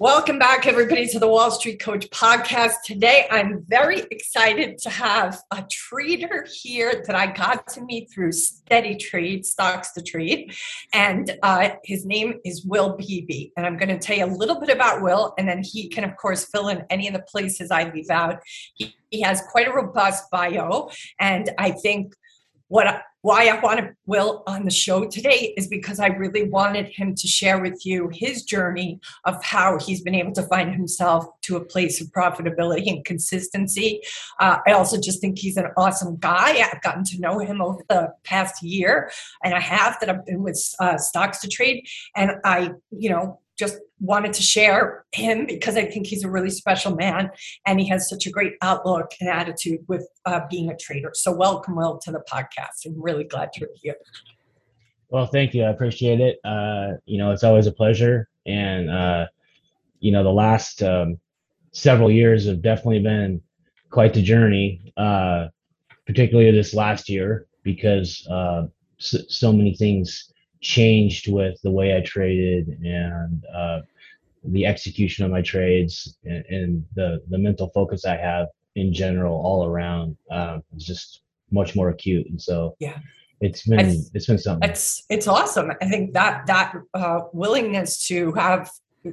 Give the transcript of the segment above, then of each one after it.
Welcome back, everybody, to the Wall Street Coach podcast. Today, I'm very excited to have a trader here that I got to meet through Steady Trade, Stocks to Trade. And uh, his name is Will Beebe. And I'm going to tell you a little bit about Will, and then he can, of course, fill in any of the places I leave out. He, he has quite a robust bio. And I think what why I wanted Will on the show today is because I really wanted him to share with you his journey of how he's been able to find himself to a place of profitability and consistency. Uh, I also just think he's an awesome guy. I've gotten to know him over the past year and a half that I've been with uh, Stocks to Trade, and I, you know, just wanted to share him because I think he's a really special man and he has such a great outlook and attitude with uh, being a trader. So, welcome, Will, to the podcast. I'm really glad you're here. Well, thank you. I appreciate it. Uh, you know, it's always a pleasure. And, uh, you know, the last um, several years have definitely been quite the journey, uh, particularly this last year, because uh, so, so many things changed with the way I traded and uh, the execution of my trades and, and, the the mental focus I have in general all around uh, is just much more acute. And so yeah. It's been it's, it's been something. It's it's awesome. I think that that uh, willingness to have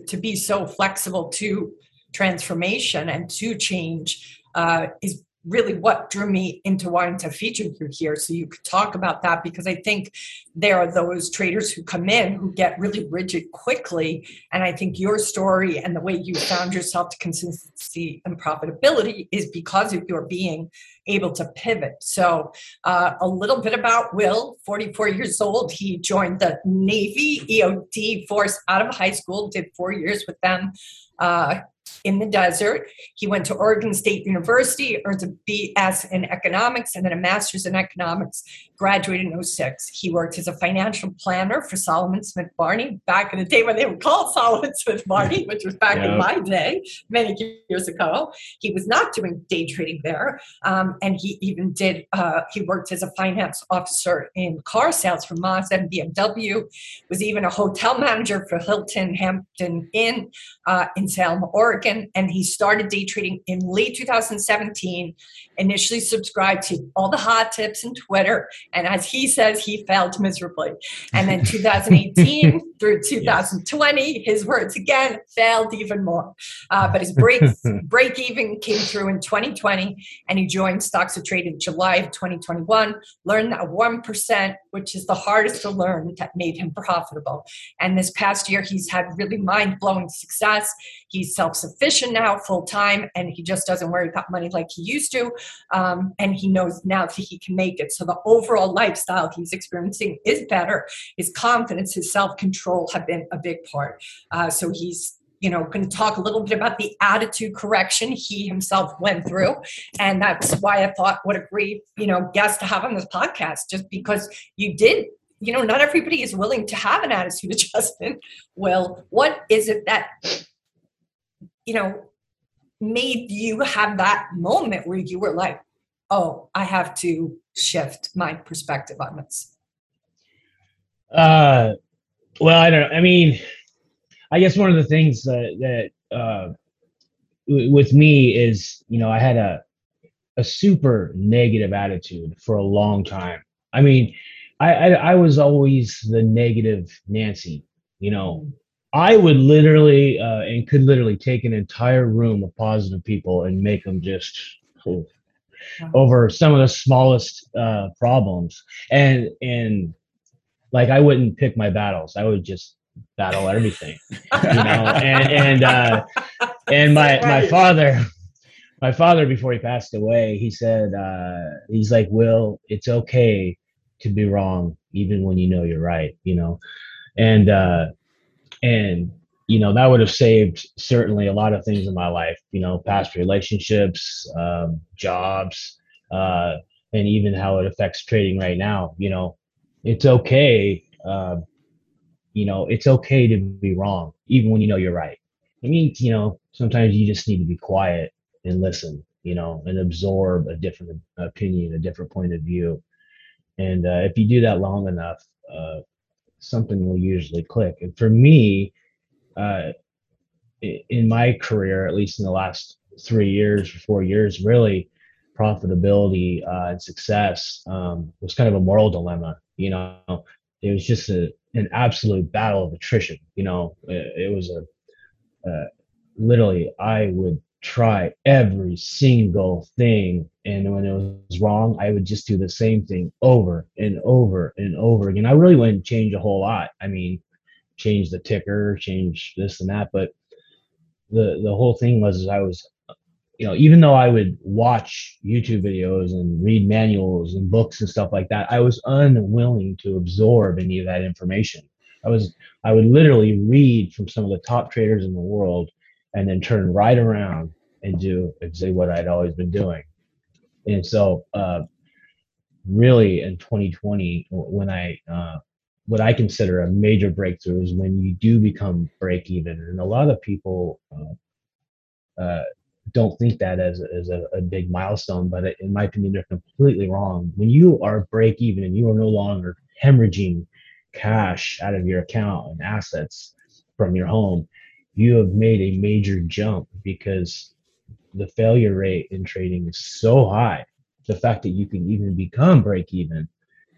to be so flexible to transformation and to change uh, is really what drew me into wanting to feature you here. So you could talk about that because i think there are those traders who come in who get really rigid quickly. And i think your story and the way you found yourself to consistency and profitability is because of your being able to pivot. So uh, a little bit about will 44 years old. He joined the navy eod force out of high school did four years with them uh, in the desert. He went to Oregon State University, earned a BS in economics and then a master's in economics, graduated in 06. He worked as a financial planner for Salomon Smith Barney back in the day when they were called Salomon Smith Barney, which was back in my day, many years ago. He was not doing day trading there. Um, and he even did, uh, he worked as a finance officer in car sales for Mazda and BMW, was even a hotel manager for Hilton Hampton Inn uh, in Salem, Oregon. And he started day trading in late 2017, initially subscribed to all the hot tips and Twitter and as he says, he failed miserably. And then 2018 through 2020, yes. his words again failed even more. Uh, but his break break even came through in 2020, and he joined Stocks to Trade in July of 2021. Learned that one percent, which is the hardest to learn, that made him profitable. And this past year, he's had really mind blowing success. He's self sufficient now, full time, and he just doesn't worry about money like he used to. Um, and he knows now that he can make it. So the overall lifestyle he's experiencing is better. His confidence, his self control have been a big part. Uh, so he's you know going to talk a little bit about the attitude correction he himself went through and that's why i thought what a great you know guest to have on this podcast just because you did you know not everybody is willing to have an attitude adjustment well what is it that you know made you have that moment where you were like oh i have to shift my perspective on this. Uh well i don't know i mean i guess one of the things that that uh w- with me is you know i had a a super negative attitude for a long time. I mean I, I, I was always the negative Nancy. You know, I would literally uh, and could literally take an entire room of positive people and make them just oh, over some of the smallest uh, problems. And and like I wouldn't pick my battles. I would just battle everything. you know, and and uh, and my my father. My father, before he passed away, he said, uh, "He's like, Will, it's okay to be wrong even when you know you're right you know and uh and you know that would have saved certainly a lot of things in my life you know past relationships um, jobs uh, and even how it affects trading right now you know. It's okay uh, you know it's okay to be wrong even when you know you're right. I mean you know sometimes you just need to be quiet and listen you know and absorb a different opinion a different point of view. And uh, if you do that long enough uh, something will usually click and for me uh, in my career, at least in the last three years or four years, really profitability uh, and success um, was kind of a moral dilemma. You know, it was just a, an absolute battle of attrition. You know, it, it was a uh, literally I would try every single thing, and when it was wrong, I would just do the same thing over and over and over again. I really wouldn't change a whole lot. I mean, change the ticker, change this and that. But the the whole thing was I was, you know, even though I would watch YouTube videos and read manuals and books and stuff like that, I was unwilling to absorb any of that information. I was I would literally read from some of the top traders in the world and then turn right around and do exactly what I'd always been doing. And so, uh, really, in 2020, when I uh, what I consider a major breakthrough is when you do become break even. And a lot of people uh, uh, don't think that as, as a, a big milestone, but in my opinion, they're completely wrong. When you are break even and you are no longer hemorrhaging cash out of your account and assets from your home, you have made a major jump because the failure rate in trading is so high. The fact that you can even become break even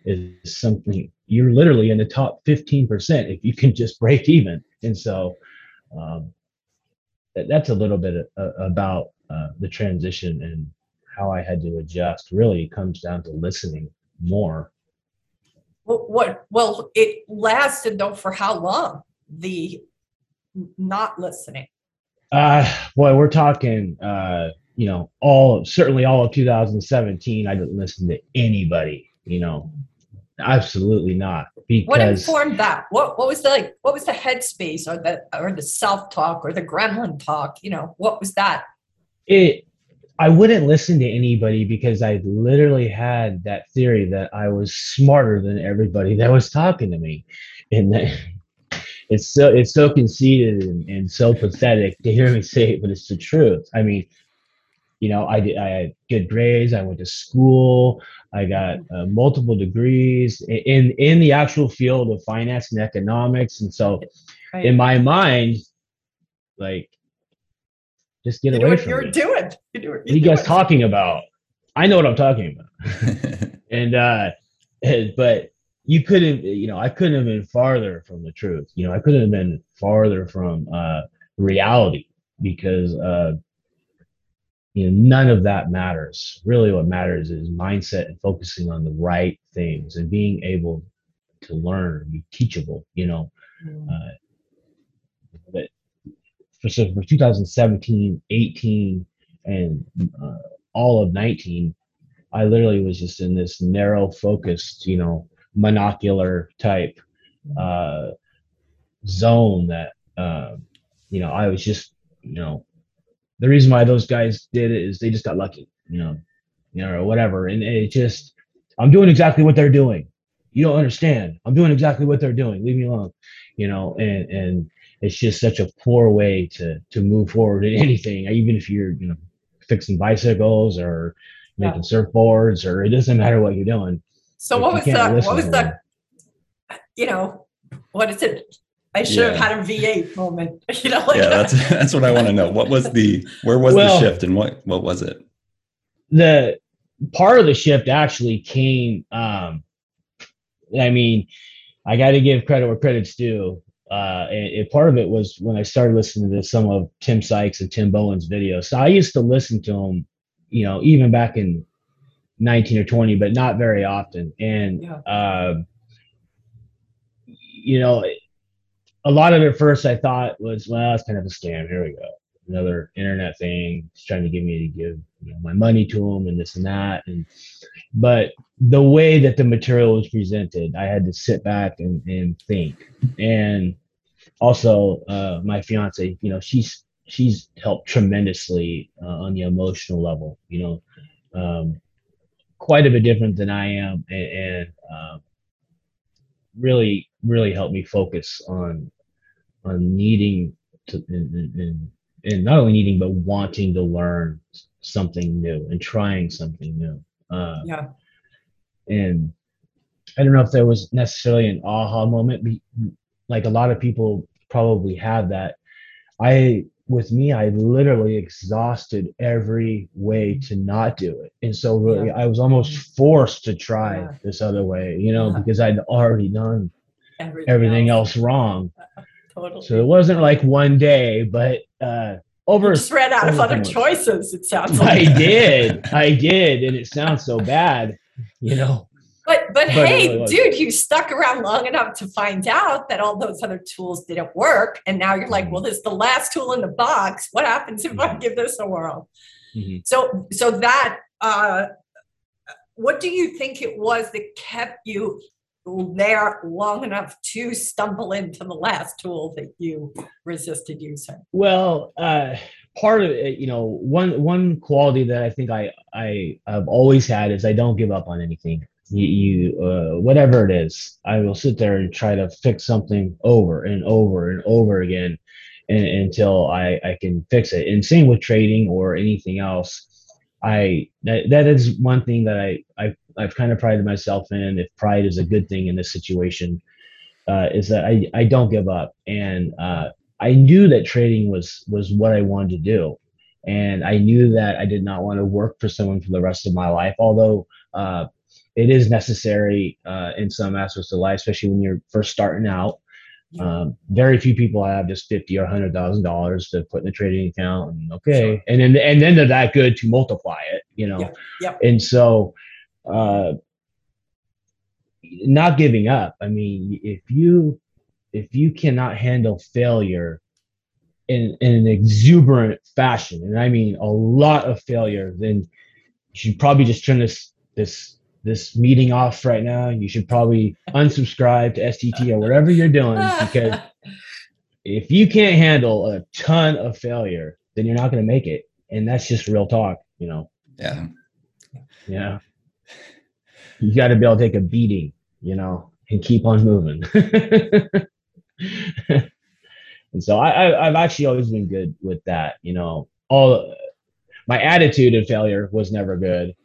is something you're literally in the top 15% if you can just break even. And so um, that, that's a little bit uh, about uh, the transition and how I had to adjust. Really comes down to listening more. What well, it lasted though for how long? The not listening. Uh, boy, we're talking, uh, you know, all certainly all of 2017. I didn't listen to anybody, you know, Absolutely not. Because what informed that? What what was the like? What was the headspace or the or the self talk or the gremlin talk? You know, what was that? It. I wouldn't listen to anybody because I literally had that theory that I was smarter than everybody that was talking to me, and that it's so it's so conceited and, and so pathetic to hear me say it, but it's the truth. I mean, you know, I did I had good grades. I went to school. I got uh, multiple degrees in in the actual field of finance and economics, and so right. in my mind, like, just get you away from you're me. doing. You do what, you guys talking about? I know what I'm talking about, and uh, but you couldn't, you know, I couldn't have been farther from the truth. You know, I couldn't have been farther from uh, reality because uh, you know none of that matters really what matters is mindset and focusing on the right things and being able to learn be teachable you know mm. uh, but for, so for 2017 18 and uh, all of 19 i literally was just in this narrow focused you know monocular type uh, zone that uh, you know i was just you know the reason why those guys did it is they just got lucky, you know, you know, or whatever. And it just, I'm doing exactly what they're doing. You don't understand. I'm doing exactly what they're doing. Leave me alone, you know. And and it's just such a poor way to to move forward in anything. Even if you're, you know, fixing bicycles or making yeah. surfboards, or it doesn't matter what you're doing. So what was that? What was that? You know, what is it? I should yeah. have had a V8 moment. You know, like yeah, that's that's what I want to know. What was the where was well, the shift and what what was it? The part of the shift actually came. Um, I mean, I got to give credit where credit's due. Uh, and, and, part of it was when I started listening to some of Tim Sykes and Tim Bowen's videos. So I used to listen to them, you know, even back in 19 or 20, but not very often. And, yeah. uh, you know, a lot of it first I thought was, well, it's kind of a scam. Here we go. Another internet thing. He's trying to get me to give you know, my money to them and this and that. And but the way that the material was presented, I had to sit back and, and think. And also uh, my fiance, you know, she's she's helped tremendously uh, on the emotional level. You know, um, quite a bit different than I am, and, and um, really, really helped me focus on on needing to and, and, and not only needing but wanting to learn something new and trying something new. Uh, Yeah. and I don't know if there was necessarily an aha moment. Like a lot of people probably have that. I, with me, I literally exhausted every way mm-hmm. to not do it, and so uh, really, I was almost mm-hmm. forced to try Yeah. this other way, you know, Yeah. because I'd already done everything else wrong. Totally. So it wasn't like one day, but uh, over You just ran out of other choices, it sounds like. I did, I did, and it sounds so bad, you know. But but But hey, really dude, you stuck around long enough to find out that all those other tools didn't work, and now you're like, Mhm. well, this is the last tool in the box. What happens if I Mhm. give this a whirl? Mhm. So so that uh, what do you think it was that kept you there long enough to stumble into the last tool that you resisted using? Well, uh, part of it, you know, one one quality that I think I I have always had is I don't give up on anything. You, you uh, whatever it is, I will sit there and try to fix something over and over and over again, and, until I I can fix it. And same with trading or anything else. I that, that is one thing that I I I've kind of prided myself in. If pride is a good thing in this situation, uh, is that I I don't give up and. Uh, I knew that trading was was what I wanted to do, and I knew that I did not want to work for someone for the rest of my life. Although uh, it is necessary uh, in some aspects of life, especially when you're first starting out. Um, very few people have just fifty or hundred thousand dollars to put in a trading account, and okay, and then and then they're that good to multiply it, you know. Yep, yep. And so, uh, not giving up. I mean, if you if you cannot handle failure in, in an exuberant fashion, and I mean a lot of failure, then you should probably just turn this this this meeting off right now. You should probably unsubscribe to STT or whatever you're doing because if you can't handle a ton of failure, then you're not going to make it, and that's just real talk, you know. Yeah. Yeah. You got to be able to take a beating, you know, and keep on moving. and so I, I, I've actually always been good with that. You know, all my attitude of failure was never good,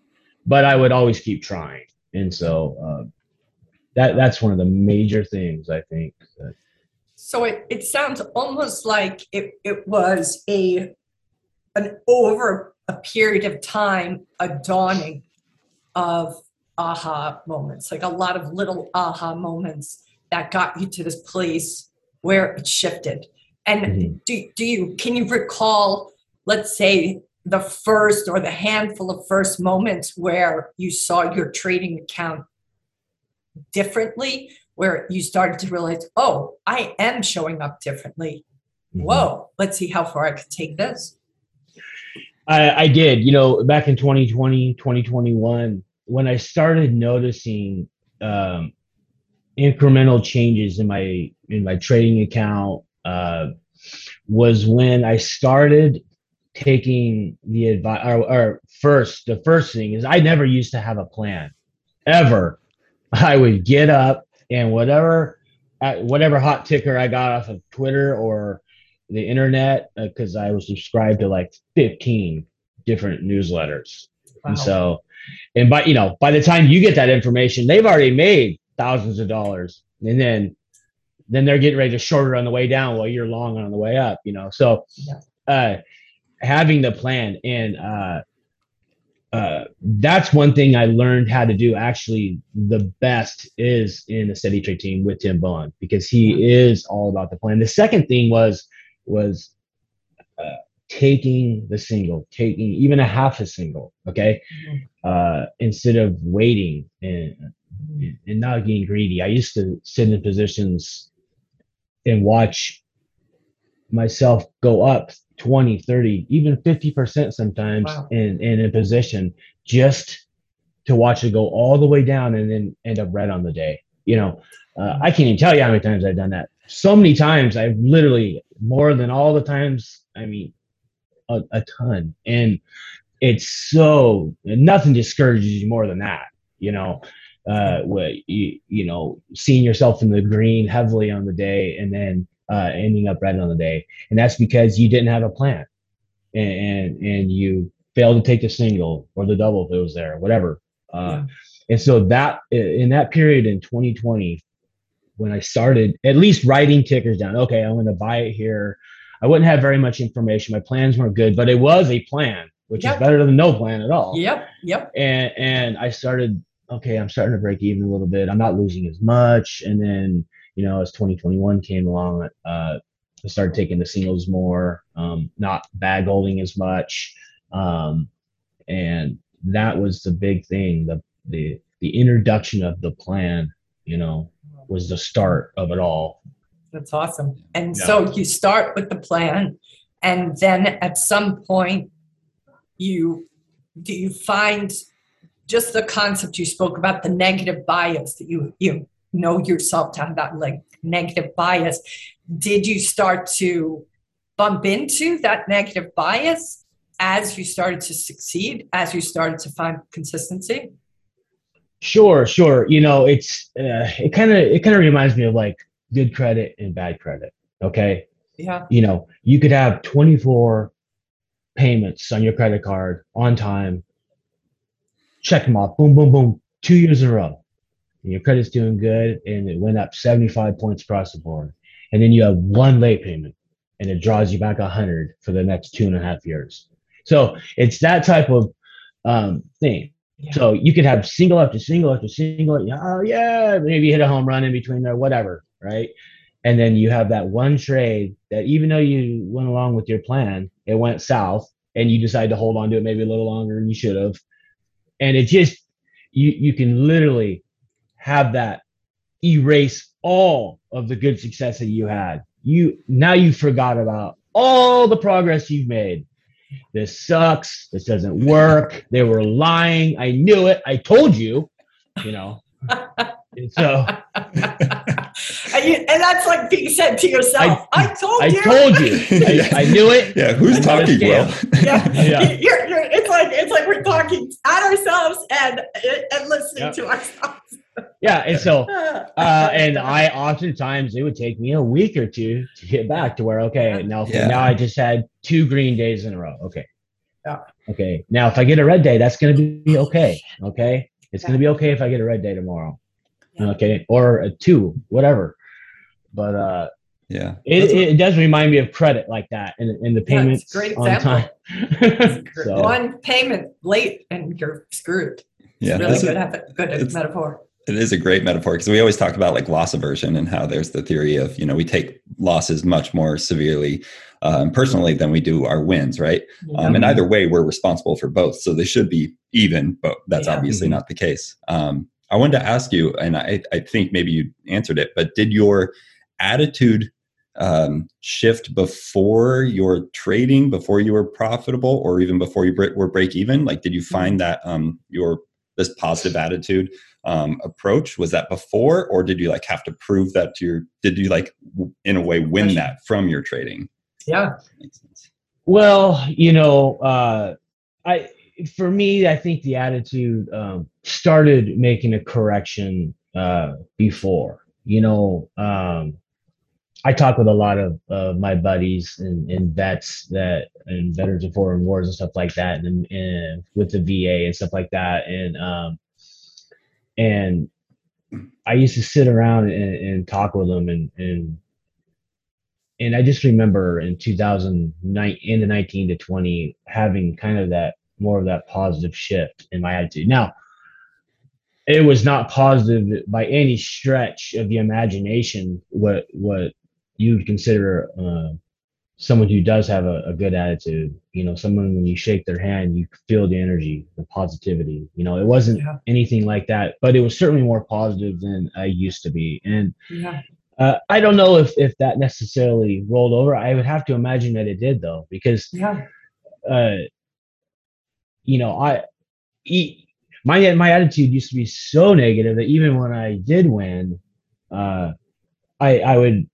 but I would always keep trying. And so uh, that that's one of the major things I think. That, So it, it sounds almost like it, it was a an over a period of time a dawning of aha moments, like a lot of little aha moments that got you to this place where it shifted. And Mhm. do, do you can you recall, let's say, the first or the handful of first moments where you saw your trading account differently, where you started to realize, oh, I am showing up differently. Mhm. Whoa, let's see how far I could take this. I, I did, you know, back in 2020, 2021, when I started noticing um, incremental changes in my in my trading account, uh, was when I started taking the advice. Or, or first, the first thing is I never used to have a plan, ever. I would get up and whatever, uh, whatever hot ticker I got off of Twitter or the internet because I was subscribed to like 15 different newsletters. wow. And so, and by you know, by the time you get that information, they've already made thousands of dollars, and then then they're getting ready to short it on the way down while you're long on the way up. You know, so uh, having the plan and uh, uh, that's one thing I learned how to do. Actually, the best is in a steady trade team with Tim Bowen because he is all about the plan. The second thing was was uh, taking the single, taking even a half a single, okay, Mhm. uh, instead of waiting and and not getting greedy. I used to sit in positions and watch myself go up 20, 30, even 50% sometimes Wow. in, in a position just to watch it go all the way down and then end up red on the day. You know, uh, I can't even tell you how many times I've done that. so many times I've literally more than all the times. I mean, a, a ton, and it's so nothing discourages you more than that. You know, uh, what you, you know, seeing yourself in the green heavily on the day, and then uh, ending up red on the day, and that's because you didn't have a plan, and and, and you failed to take the single or the double if it was there, whatever. Uh, yeah. And so that in that period in 2020, when I started at least writing tickers down, okay, I'm going to buy it here. I wouldn't have very much information. My plans weren't good, but it was a plan, which yep. is better than no plan at all. Yep. Yep. And and I started, okay, I'm starting to break even a little bit. I'm not losing as much. And then, you know, as 2021 came along, uh, I started taking the singles more, um, not bag holding as much. Um, and that was the big thing. The the the introduction of the plan, you know, was the start of it all. That's awesome. And yeah. so you start with the plan, and then at some point, you do you find just the concept you spoke about the negative bias that you you know yourself to have that like negative bias. Did you start to bump into that negative bias as you started to succeed, as you started to find consistency? Sure, sure. You know, it's uh, it kind of it kind of reminds me of like good credit and bad credit. Okay. Yeah. You know, you could have 24 payments on your credit card on time. Check them off. Boom, boom, boom. Two years in a row. And your credit's doing good, and it went up 75 points across the board. And then you have one late payment, and it draws you back 100 for the next two and a half years. So it's that type of um, thing. So you could have single after single after single. Oh yeah, maybe hit a home run in between there, whatever, right? And then you have that one trade that even though you went along with your plan, it went south, and you decide to hold on to it maybe a little longer than you should have. And it just you you can literally have that erase all of the good success that you had. You now you forgot about all the progress you've made this sucks. This doesn't work. They were lying. I knew it. I told you, you know. and so you, and, that's like being said to yourself. I, I told I you. told you. I, I knew it. Yeah, who's talking, Will? yeah, yeah. You're, you're, it's like it's like we're talking at ourselves and and listening yep. to ourselves yeah and so uh and i oftentimes it would take me a week or two to get back to where okay now yeah. now i just had two green days in a row okay yeah okay now if i get a red day that's going to be okay okay it's yeah. going to be okay if i get a red day tomorrow yeah. okay or a two whatever but uh yeah it, it, does remind me of credit like that and, and the payments yeah, on time so. one payment late and you're screwed yeah, really good, a, good metaphor. It is a great metaphor because we always talk about like loss aversion and how there's the theory of you know we take losses much more severely um, personally than we do our wins, right? Um, and either way, we're responsible for both, so they should be even, but that's yeah. obviously mm-hmm. not the case. Um, I wanted to ask you, and I, I think maybe you answered it, but did your attitude um, shift before your trading, before you were profitable, or even before you were break even? Like, did you find mm-hmm. that um, your this positive attitude um, approach? Was that before or did you like have to prove that to your did you like w- in a way win that from your trading? Yeah. Well you know uh i for me i think the attitude um started making a correction uh before you know um I talk with a lot of uh, my buddies and, and vets that and veterans of foreign wars and stuff like that, and, and with the VA and stuff like that, and um, and I used to sit around and, and talk with them, and and and I just remember in 2009 into 19 to 20 having kind of that more of that positive shift in my attitude. Now, it was not positive by any stretch of the imagination. What what you would consider uh, someone who does have a, a, good attitude. You know, someone when you shake their hand, you feel the energy, the positivity. You know, it wasn't yeah. anything like that, but it was certainly more positive than I used to be. And yeah. uh, I don't know if if that necessarily rolled over. I would have to imagine that it did, though, because yeah. uh, you know, I. my my attitude used to be so negative that even when I did win, uh, I I would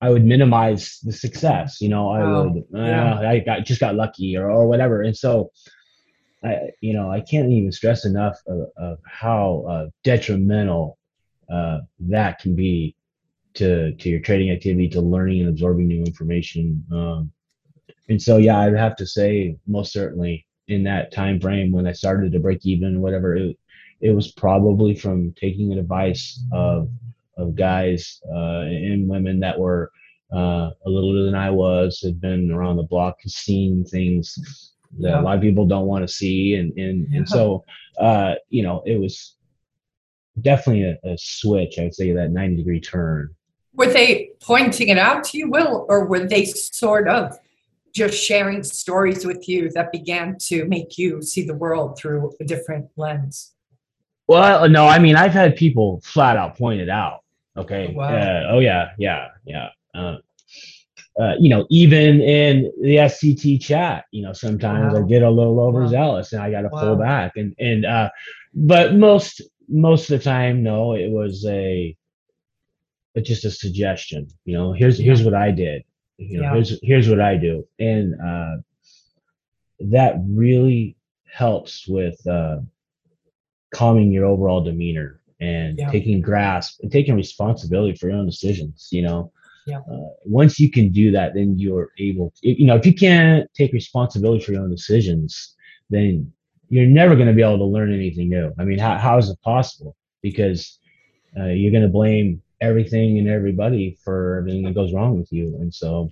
I would minimize the success. You know, I Wow. would, uh, Yeah. I got just got lucky or, or whatever. And so, I, you know, I can't even stress enough of, of how uh, detrimental uh, that can be to to your trading activity, to learning and absorbing new information. Um, and so, yeah, I'd have to say, most certainly, in that time frame when I started to break even, whatever, it, it was probably from taking advice of of guys uh, and women that were uh, a little older than I was, had been around the block, seen things that a lot of people don't want to see, and and and so uh, you know, it was definitely a, a switch. I'd say that ninety degree turn. Were they pointing it out to you, Will, or were they sort of just sharing stories with you that began to make you see the world through a different lens? Well, no, I mean I've had people flat out point it out. Okay. Wow. Uh, oh yeah, yeah, yeah. Uh, uh, you know, even in the STT chat, you know, sometimes I get a little Wow. overzealous and I got to pull back. And and uh, but most most of the time, no, it was a it's just a suggestion. You know, here's here's what I did. You know, Yeah. here's here's what I do, and uh, that really helps with uh, calming your overall demeanor and Yeah. taking grasp and taking responsibility for your own decisions. You know, Yeah. uh, once you can do that, then you're able. To, you know, if you can't take responsibility for your own decisions, then you're never going to be able to learn anything new. I mean, how how is it possible? Because uh, you're going to blame everything and everybody for everything that goes wrong with you, and so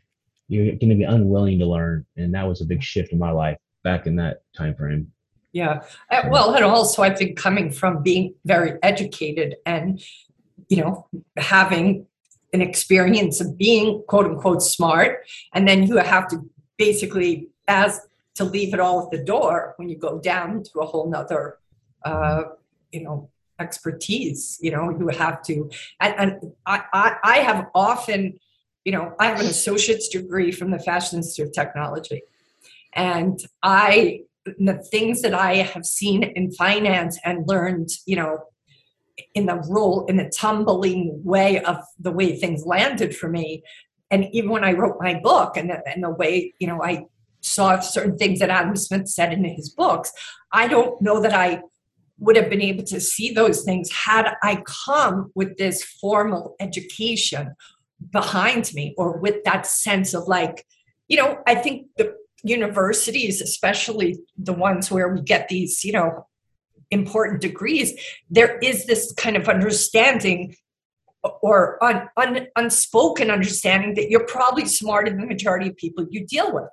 you're going to be unwilling to learn. And that was a big shift in my life back in that time frame. Yeah. Uh, Well, and also I think coming from being very educated and, you know, having an experience of being quote unquote smart, and then you have to basically as to leave it all at the door when you go down to a whole nother, uh, you know, expertise. You know, you have to, and, and I, I, I have often, you know, I have an associate's degree from the Fashion Institute of Technology, and I the things that I have seen in finance and learned, you know, in the role, in the tumbling way of the way things landed for me. And even when I wrote my book and the, and the way, you know, I saw certain things that Adam Smith said in his books, I don't know that I would have been able to see those things had I come with this formal education behind me or with that sense of like, you know, I think the universities, especially the ones where we get these, you know, important degrees, there is this kind of understanding or un, un, unspoken understanding that you're probably smarter than the majority of people you deal with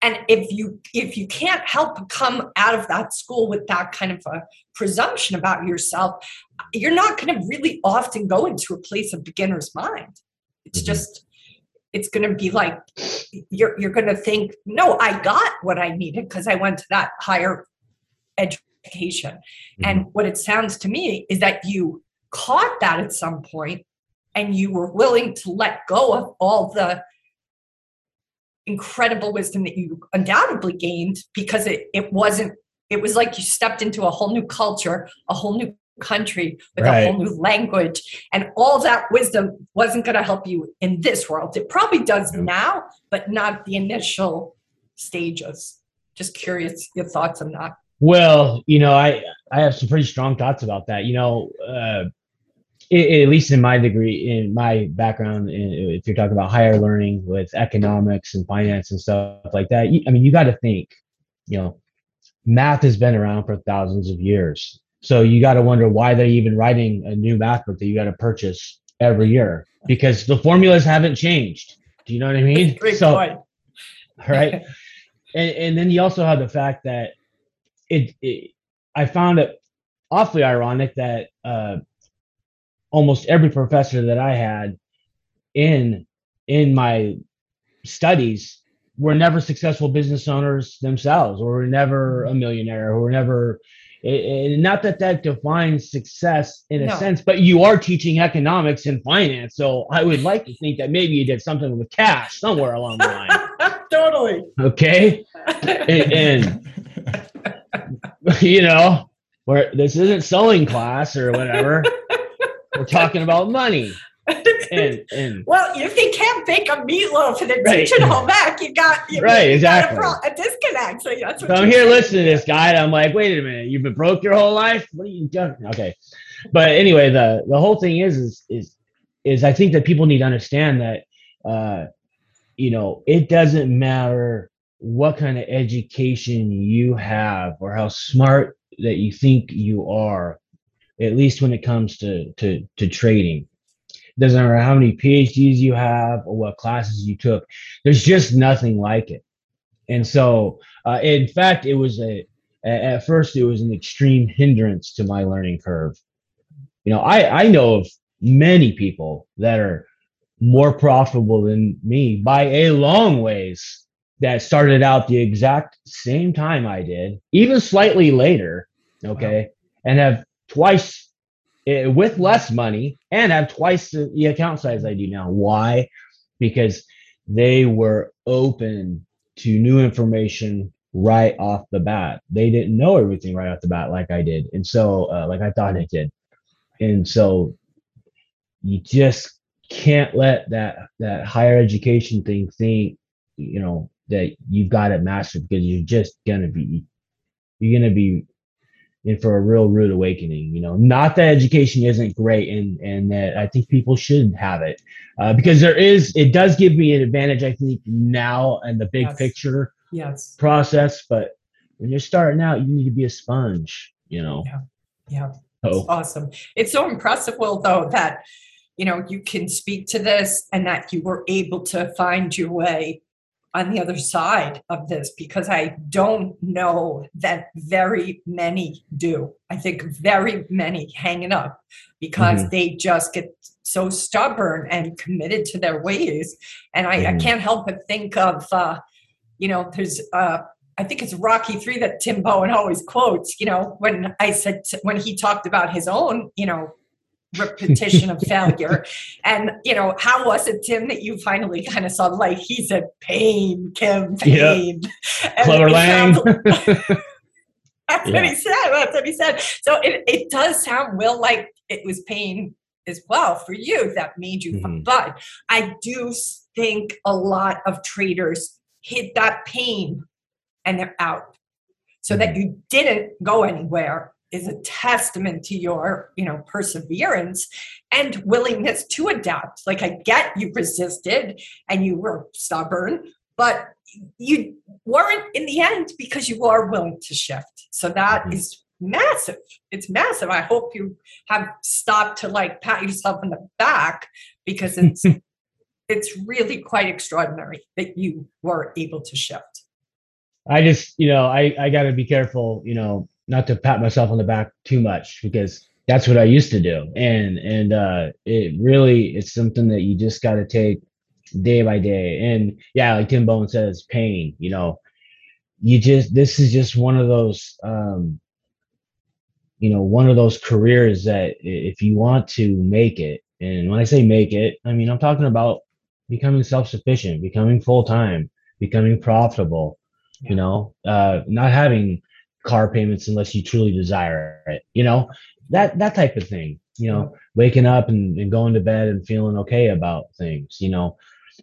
and if you if you can't help but come out of that school with that kind of a presumption about yourself you're not going to really often go into a place of beginner's mind it's Mhm. just it's going to be like you're you're going to think no i got what i needed because i went to that higher education. Mm-hmm. And what it sounds to me is that you caught that at some point and you were willing to let go of all the incredible wisdom that you undoubtedly gained because it, it wasn't it was like you stepped into a whole new culture a whole new country with a whole new language and all that wisdom wasn't going to help you in this world it probably does Yeah. now but not the initial stages just curious your thoughts on that Well, you know, I I have some pretty strong thoughts about that. You know, uh, i- at least in my degree, in my background, in, if you're talking about higher learning with economics and finance and stuff like that, you, I mean, you got to think. You know, math has been around for thousands of years, so you got to wonder why they're even writing a new math book that you got to purchase every year because the formulas haven't changed. Do you know what I mean? great so, point right and, and then you also have the fact that it, it i found it awfully ironic that uh, almost every professor that i had in in my studies were never successful business owners themselves or were never a millionaire or were never and not that that defines success in a No. sense but you are teaching economics and finance so i would like to think that maybe you did something with cash somewhere along the line. Totally. Okay? And, and you know where this isn't sewing class or whatever. We're talking about money and, and well, if you can't bake a meatloaf and then Right. home back, you got you Right, you got exactly. a, pro- a disconnect. So that's what So I'm here saying. listening to this guy, and I'm like, wait a minute, you've been broke your whole life? What are you doing? Okay. But anyway, the the whole thing is is is is I think that people need to understand that uh you know, it doesn't matter what kind of education you have or how smart that you think you are, at least when it comes to to to trading. Doesn't matter how many PhDs you have or what classes you took. There's just nothing like it. And so uh, in fact, it was a a- at first it was an extreme hindrance to my learning curve. You know, I I know of many people that are more profitable than me by a long ways that started out the exact same time I did, even slightly later, okay, and have twice eh, with less money and have twice the, the account size I do now. Why? Because they were open to new information right off the bat. They didn't know everything right off the bat like I did. And so, uh, like I thought I did. And so you just can't let that, that higher education thing think, you know, that you've got it mastered because you're just to be, you're to be in for a real rude awakening, you know, not that education isn't great and, and that I think people should have it uh, because there is, it does give me an advantage, I think now and the big Yes. picture Yes. process, but when you're starting out, you need to be a sponge, you know. Yeah. So Awesome. It's so impressive, Will, though, that you know you can speak to this and that you were able to find your way on the other side of this because I don't know that very many do. I think very many hanging up because they just get so stubborn and committed to their ways. And I, I Mhm. can't help but think of, uh, you know, there's, uh, I think it's Rocky Three that Tim Bowen always quotes. You know, when I said when he talked about his own, you know, repetition of failure, and you know, how was it, Tim, that you finally kind of saw the light? He said, "Pain, Kim, pain." Clubber Lang. That's what he said. That's what he said. So it, it does sound, Will, like it was pain as well for you that made you. Mhm. But I do think a lot of traders hit that pain and they're out. So that you didn't go anywhere is a testament to your, you know, perseverance and willingness to adapt. Like I get you resisted and you were stubborn, but you weren't in the end because you are willing to shift. So that Mhm. is massive. It's massive. I hope you have stopped to like pat yourself on the back because it's it's really quite extraordinary that you were able to shift. I just, you know, I, I got to be careful, you know, not to pat myself on the back too much because that's what I used to do. And, and, uh, it really, it's something that you just got to take day by day. And yeah, like Tim Bowen says, pain, you know, you just, this is just one of those, um, you know, one of those careers that if you want to make it, and when I say make it, I mean, I'm talking about becoming self-sufficient, becoming full-time, becoming profitable, you know, uh, not having car payments unless you truly desire it, you know, that, that type of thing, you know, waking up and, and going to bed and feeling okay about things, you know,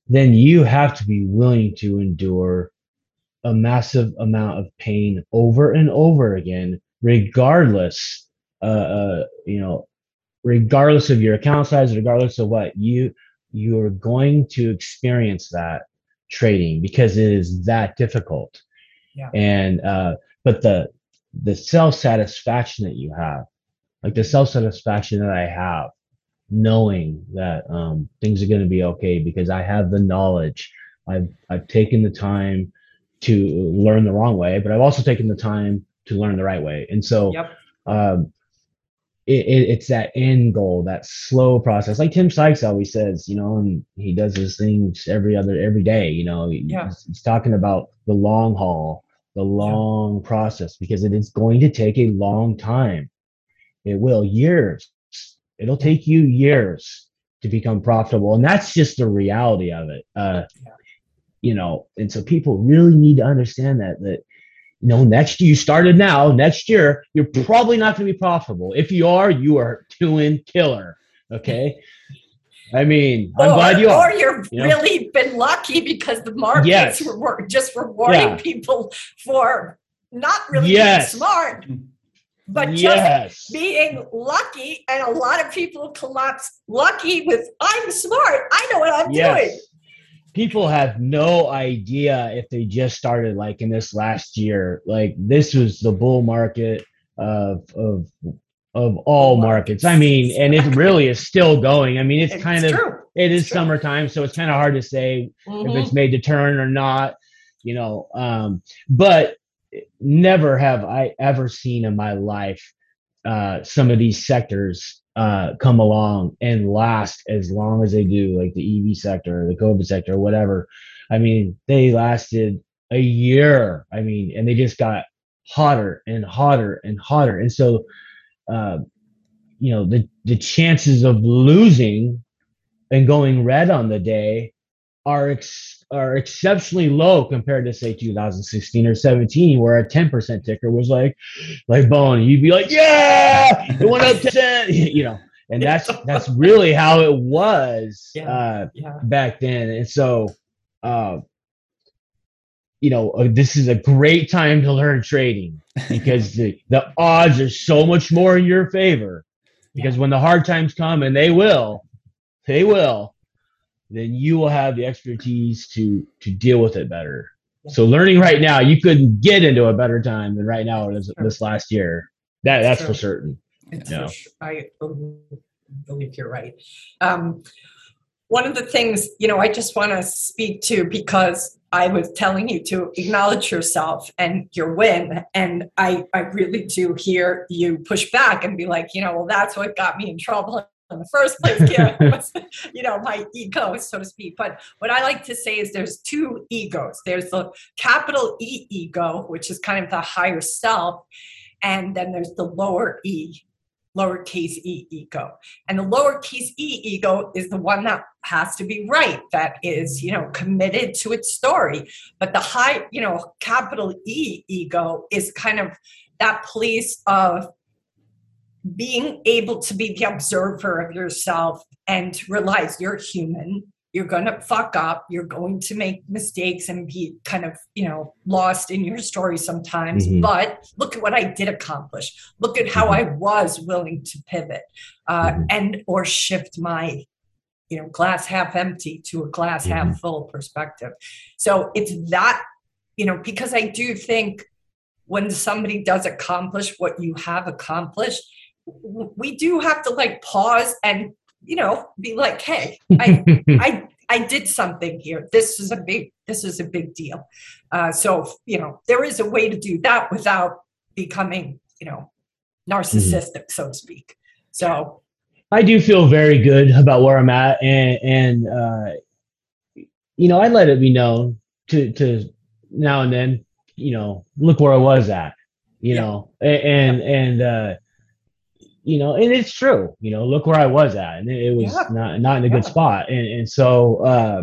then you have to be willing to endure a massive amount of pain over and over again, regardless, uh, uh, you know, regardless of your account size, regardless of what you you are going to experience that trading because it is that difficult. Yeah. And uh, but the the self satisfaction that you have, like the self satisfaction that I have, knowing that um, things are going to be okay because I have the knowledge. I've I've taken the time to learn the wrong way, but I've also taken the time to learn the right way. And so Yep. um, it, it, it's that end goal, that slow process. Like Tim Sykes always says, you know, and he does his things every other every day. You know, Yeah. he's, he's talking about the long haul, the long process, because it is going to take a long time. It will years. It'll take you years to become profitable, and that's just the reality of it. Uh, Yeah. You know, and so people really need to understand that that you know, next you started now, next year, you're probably not going to be profitable. If you are, you are doing killer. Okay. I mean, I'm glad you are. Or you've you know? really been lucky because the markets Yes. were just rewarding Yeah. people for not really Yes. being smart, but just being lucky. And a lot of people collapse lucky with I'm smart. I know what I'm Yes. doing. People have no idea if they just started like in this last year. Like this was the bull market of of of all markets. I mean, and it really is still going. I mean, it's, It's kind of true. it is summertime, so it's kind of hard to say if Mhm. it's made to turn or not. You know, um, but never have I ever seen in my life uh, some of these sectors uh, come along and last as long as they do, like the EV sector, the COVID sector, whatever. I mean, they lasted a year. I mean, and they just got hotter and hotter and hotter. And so, uh, you know, the the chances of losing and going red on the day are ex- are exceptionally low compared to say 2016 or 17 where a 10% ticker was like like bone you'd be like yeah it went up 10 you know and that's that's really how it was Yeah. uh Yeah. back then and so uh you know uh, this is a great time to learn trading because the, the odds are so much more in your favor. Because when the hard times come and they will they will then you will have the expertise to to deal with it better. So learning right now you couldn't get into a better time than right now this, this last year. That that's for certain. It's for su- I believe- believe you're right. Um, one of the things, you know, I just want to speak to because I was telling you to acknowledge yourself and your win. And I, I really do hear you push back and be like, you know, well, that's what got me in trouble in the first place. Was, you know, my ego, so to speak. But what I like to say is there's two egos. There's the capital E ego, which is kind of the higher self. And then there's the lower E lowercase e ego. And the lowercase e ego is the one that has to be right, that is, you know, committed to its story. But the high, you know, capital E ego is kind of that place of being able to be the observer of yourself and realize you're human. You're going to fuck up. You're going to make mistakes and be kind of, you know, lost in your story sometimes. Mhm. But look at what I did accomplish. Look at how I was willing to pivot uh, Mhm. and or shift my, you know, glass half empty to a glass Mhm. half full perspective. So it's that, you know, because I do think when somebody does accomplish what you have accomplished, we do have to like pause and you know be like, hey, I I I did something here. This is a big this is a big deal. Uh, so you know there is a way to do that without becoming you know narcissistic, so to speak. So I do feel very good about where I'm at, and and uh, you know, I let it be known to to now and then. You know, look where I was at. You Yeah. know, a- and and uh, you know, and it's true. You know, look where I was at, and it, it was Yeah. not not in a good spot, and and so. uh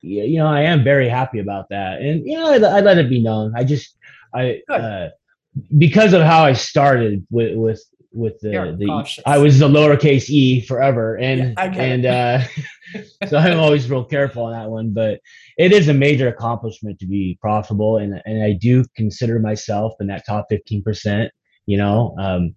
you know, I am very happy about that, and you know, I, I let it be known. I just, I, uh, because of how I started with with with the You're the cautious. I was the lowercase e forever, and Yeah, and uh, so I'm always real careful on that one. But it is a major accomplishment to be profitable, and and I do consider myself in that top fifteen percent. You know, um,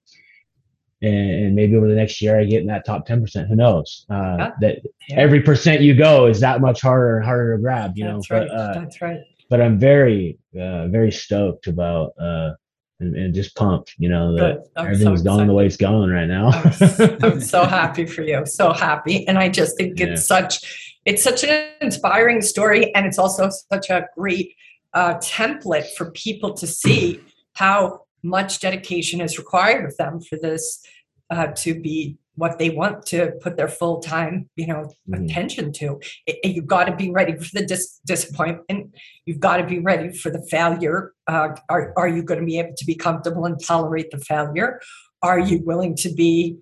and, maybe over the next year I get in that top ten percent. Who knows? Uh, Yeah. That yeah, every percent you go is that much harder and harder to grab. You know, that's but right. uh, that's right. but I'm very uh, very stoked about uh, and, and just pumped. You know that. I'm so everything's going the way it's going right now. I'm, s- I'm so happy for you. So happy. And I just think Yeah. it's such it's such an inspiring story and it's also such a great uh, template for people to see how much dedication is required of them for this uh, to be what they want to put their full time, you know, Mhm. attention to. It- it- you've got to be ready for the dis- disappointment. You've got to be ready for the failure. Uh, are are you going to be able to be comfortable and tolerate the failure? Are you willing to be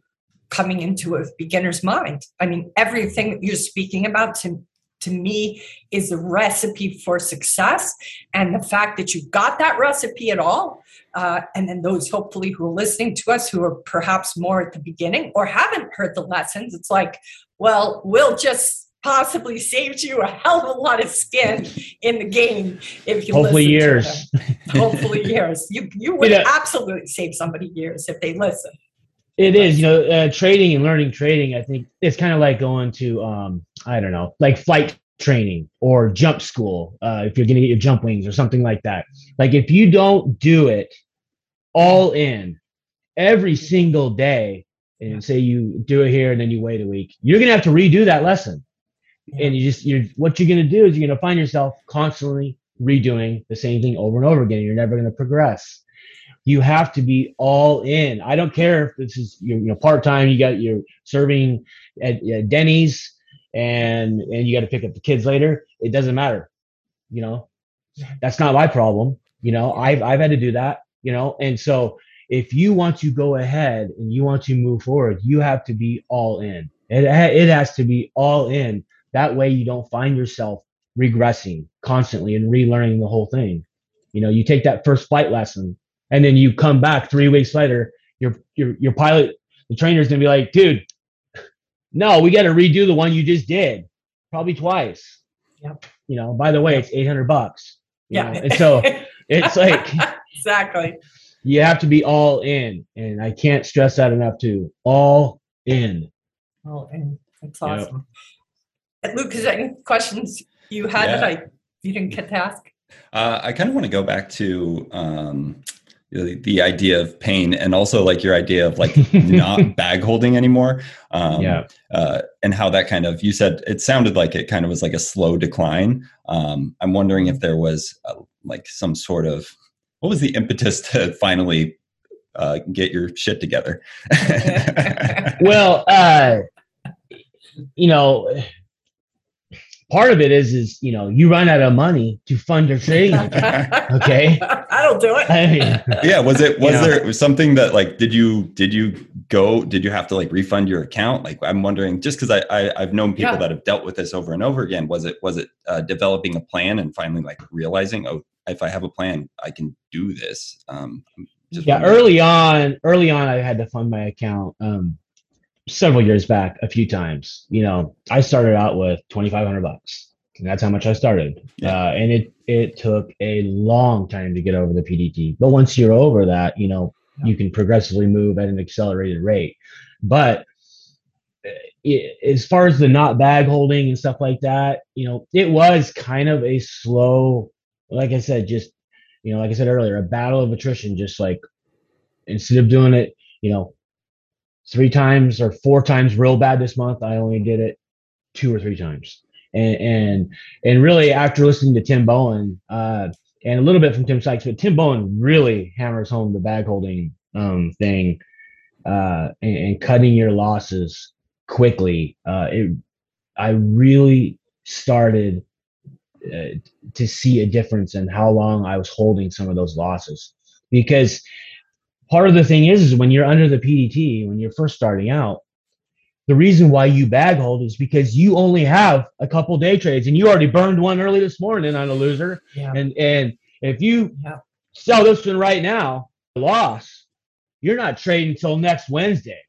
coming into a beginner's mind? I mean, everything you're speaking about to to me is the recipe for success. And the fact that you got that recipe at all, uh, and then those hopefully who are listening to us who are perhaps more at the beginning or haven't heard the lessons, it's like, well, we'll just possibly saved you a hell of a lot of skin in the game if you hopefully years. hopefully years. You you would you know, absolutely save somebody years if they listen it is you know uh, trading and learning trading i think it's kind of like going to um i don't know like flight training or jump school uh, if you're going to get your jump wings or something like that. Like if you don't do it all in every single day and say you do it here and then you wait a week you're going to have to redo that lesson. Yeah. and you just you're what you're going to do is you're going to find yourself constantly redoing the same thing over and over again. You're never going to progress you have to be all in. I don't care if this is you know part-time you got you're serving at, at denny's and and you got to pick up the kids later. It doesn't matter you know? That's not my problem you know? I've i've had to do that you know? And so if you want to go ahead and you want to move forward you have to be all in. It, it has to be all in. That way you don't find yourself regressing constantly and relearning the whole thing. You know you take that first flight lesson and then you come back three weeks later your your your pilot the trainer's gonna be like dude no we got to redo the one you just did probably twice. Yep. You know by the way it's 800 bucks. Yeah. know? and so it's like exactly. You have to be all in and i can't stress that enough To all in. All in. That's awesome. Yep. luke is there any questions you had yeah. that i you didn't get to ask? Uh, i kind of want to go back to um, the, the idea of pain and also like your idea of like not bag holding anymore um, yeah. uh, and how that kind of you said it sounded like it kind of was like a slow decline. Um, i'm wondering if there was uh, like some sort of what was the impetus to finally uh, get your shit together? Well uh, you know part of it is is you know you run out of money to fund your trading okay that'll do it yeah was it was you know, there something that like did you did you go did you have to like refund your account like i'm wondering just because I, I have known people yeah. that have dealt with this over and over again was it was it uh, developing a plan and finally like realizing oh if i have a plan i can do this um yeah wondering. early on early on i had to fund my account um several years back a few times. You know, I started out with 2,500 bucks. And that's how much I started. Yeah. Uh, and it, it took a long time to get over the PDT. But once you're over that, you know, yeah. you can progressively move at an accelerated rate. But eh, it, as far as the not bag holding and stuff like that, you know, it was kind of a slow, like I said, just, you know, like I said earlier, a battle of attrition, just like instead of doing it, you know, three times or four times real bad this month. I only did it two or three times. And and and really after listening to Tim Bohen uh, and a little bit from Tim Sykes, but Tim Bohen really hammers home the bag holding um, thing uh, and, and, cutting your losses quickly. Uh, it, I really started uh, to see a difference in how long I was holding some of those losses because part of the thing is, is when you're under the PDT, when you're first starting out, the reason why you bag hold is because you only have a couple day trades and you already burned one early this morning on a loser. Yeah. And and if you yeah. sell this one right now, loss, you're not trading until next Wednesday.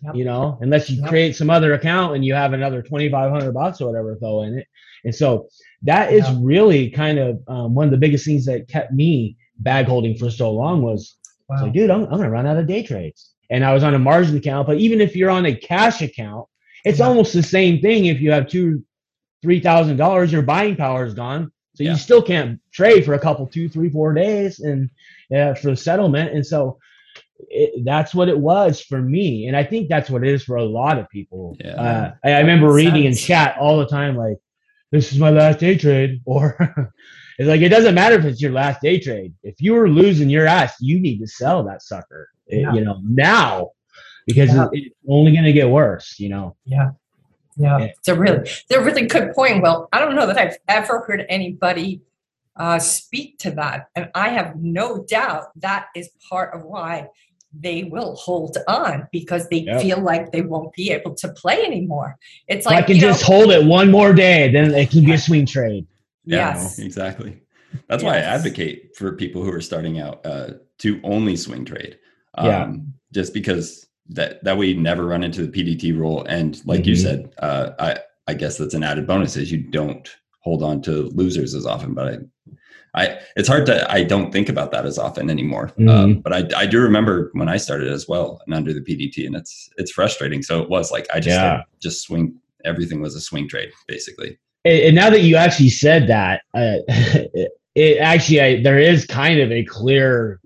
Yep. You know, unless you yep. create some other account and you have another 2,500 bucks or whatever throw in it. And so that is really kind of um, one of the biggest things that kept me bag holding for so long was Wow. So, dude, I'm, I'm going to run out of day trades. And I was on a margin account. But even if you're on a cash account, it's yeah. almost the same thing. If you have two, three thousand dollars, your buying power is gone. So yeah. you still can't trade for a couple, two, three, four days, and yeah, for the settlement. And so it, that's what it was for me, and I think that's what it is for a lot of people. Yeah. Uh, I, I remember reading sense. in chat all the time, like, "This is my last day trade," or it's like it doesn't matter if it's your last day trade. If you were losing your ass, you need to sell that sucker. Yeah. you know now because yeah. it's only going to get worse. You know. Yeah. Yeah, it's a really, it's a really good point. Well, I don't know that I've ever heard anybody uh, speak to that, and I have no doubt that is part of why they will hold on because they Yep. feel like they won't be able to play anymore. It's If I can you know, just hold it one more day, then it can be a swing trade. Yeah, yes, exactly. That's why I advocate for people who are starting out uh, to only swing trade. Um, Yeah. Just because that that way you never run into the PDT rule, and like you Mhm. said, uh, I I guess that's an added bonus is you don't hold on to losers as often. But I, I it's hard to I don't think about that as often anymore. Mhm. Um, but I I do remember when I started as well and under the PDT, and it's it's frustrating. So it was like I just Yeah. just swing. Everything was a swing trade basically. And, and now that you actually said that, uh, it, it actually I, there is kind of a clear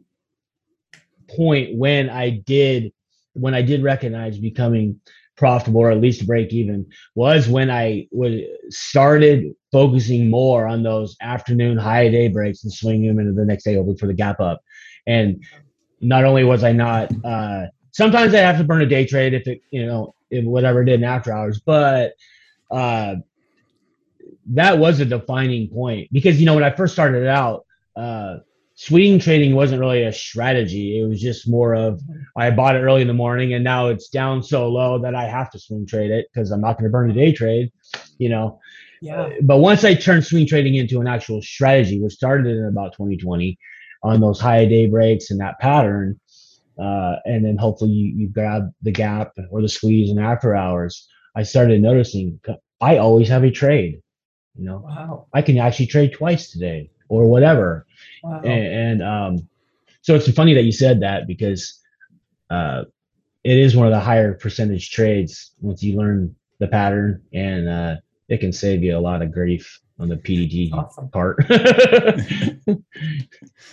point when I did when I did recognize becoming profitable or at least break even was when I was started focusing more on those afternoon high day breaks and swinging them into the next day over for the gap up. And not only was I not uh, sometimes I have to burn a day trade if it you know if whatever it did in after hours, but uh, that was a defining point because you know when I first started out, uh, swing trading wasn't really a strategy. It was just more of I bought it early in the morning and now it's down so low that I have to swing trade it because I'm not going to burn a day trade, you know. yeah, But once I turned swing trading into an actual strategy, which started in about 2020 on those high day breaks and that pattern, uh, and then hopefully you, you grab the gap or the squeeze in after hours, I started noticing I always have a trade. You know, wow, I can actually trade twice today or whatever. wow. And, and um, so it's funny that you said that because uh, it is one of the higher percentage trades once you learn the pattern, and uh, it can save you a lot of grief on the PDG Awesome. part.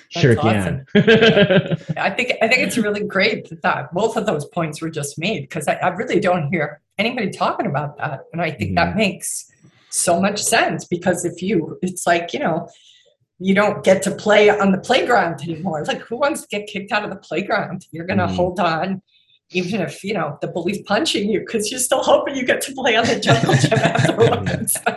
sure can. I think I think it's really great that, that both of those points were just made because I, I really don't hear anybody talking about that, and I think that makes so much sense because if you, it's like you know, you don't get to play on the playground anymore. Like who wants to get kicked out of the playground? You're gonna Mhm. hold on. Even if you know the bully's punching you, because you're still hoping you get to play on the jungle gym afterwards.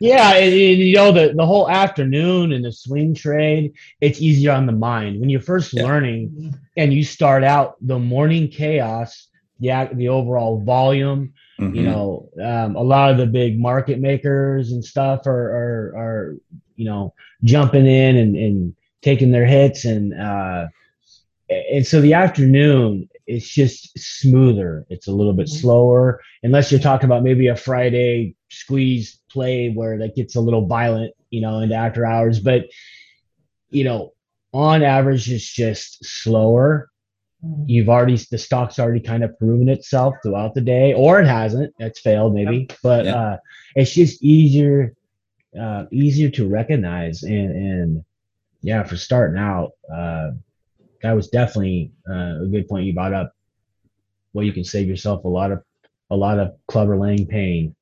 Yeah, and, and, you know the the whole afternoon and the swing trade, it's easier on the mind when you're first Yeah. learning and you start out the morning chaos, the the overall volume. You Mhm. know, um, a lot of the big market makers and stuff are are, are you know jumping in and, and taking their hits and uh, and so the afternoon it's just smoother. It's a little bit Mhm. slower, unless you're talking about maybe a Friday squeeze play where that gets a little violent, you know, into after hours. But you know, on average, it's just slower. You've already the stock's already kind of proven itself throughout the day, or it hasn't. It's failed maybe, but Yeah. uh, it's just easier, uh, easier to recognize and and yeah, for starting out, uh, that was definitely uh, a good point you brought up. Well, you can save yourself a lot of a lot of Clubber Lang pain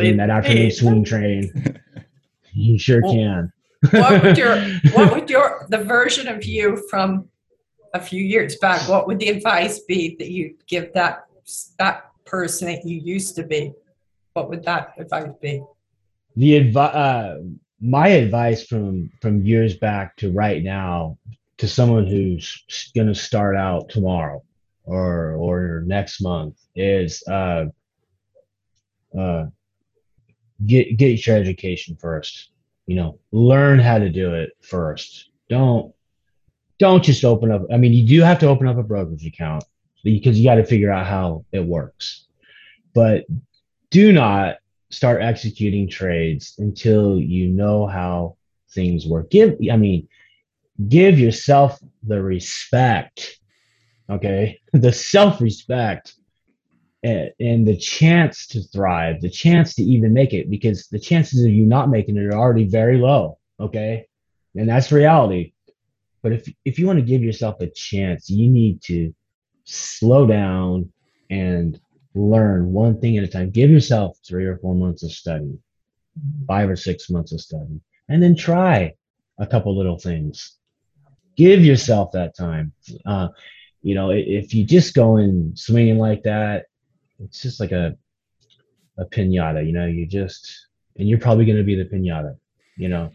in that afternoon swing train. You sure Well, can. what would your what would your the version of you from a few years back what would the advice be that you give that that person that you used to be what would that advice be the advice uh, my advice from from years back to right now to someone who's going to start out tomorrow or or next month is uh uh get get your education first. You know learn how to do it first. Don't don't just open up i mean you do have to open up a brokerage account because you got to figure out how it works. But do not start executing trades until you know how things work. Give, I mean, give yourself the respect, okay, the self respect and, and the chance to thrive, the chance to even make it, because the chances of you not making it are already very low, okay, and that's reality. But if if you want to give yourself a chance, you need to slow down and learn one thing at a time. Give yourself three or four months of study, five or six months of study, and then try a couple little things. Give yourself that time. Uh, you know, if you just go in swinging like that, it's just like a a pinata. You know, you just and you're probably going to be the pinata. You know,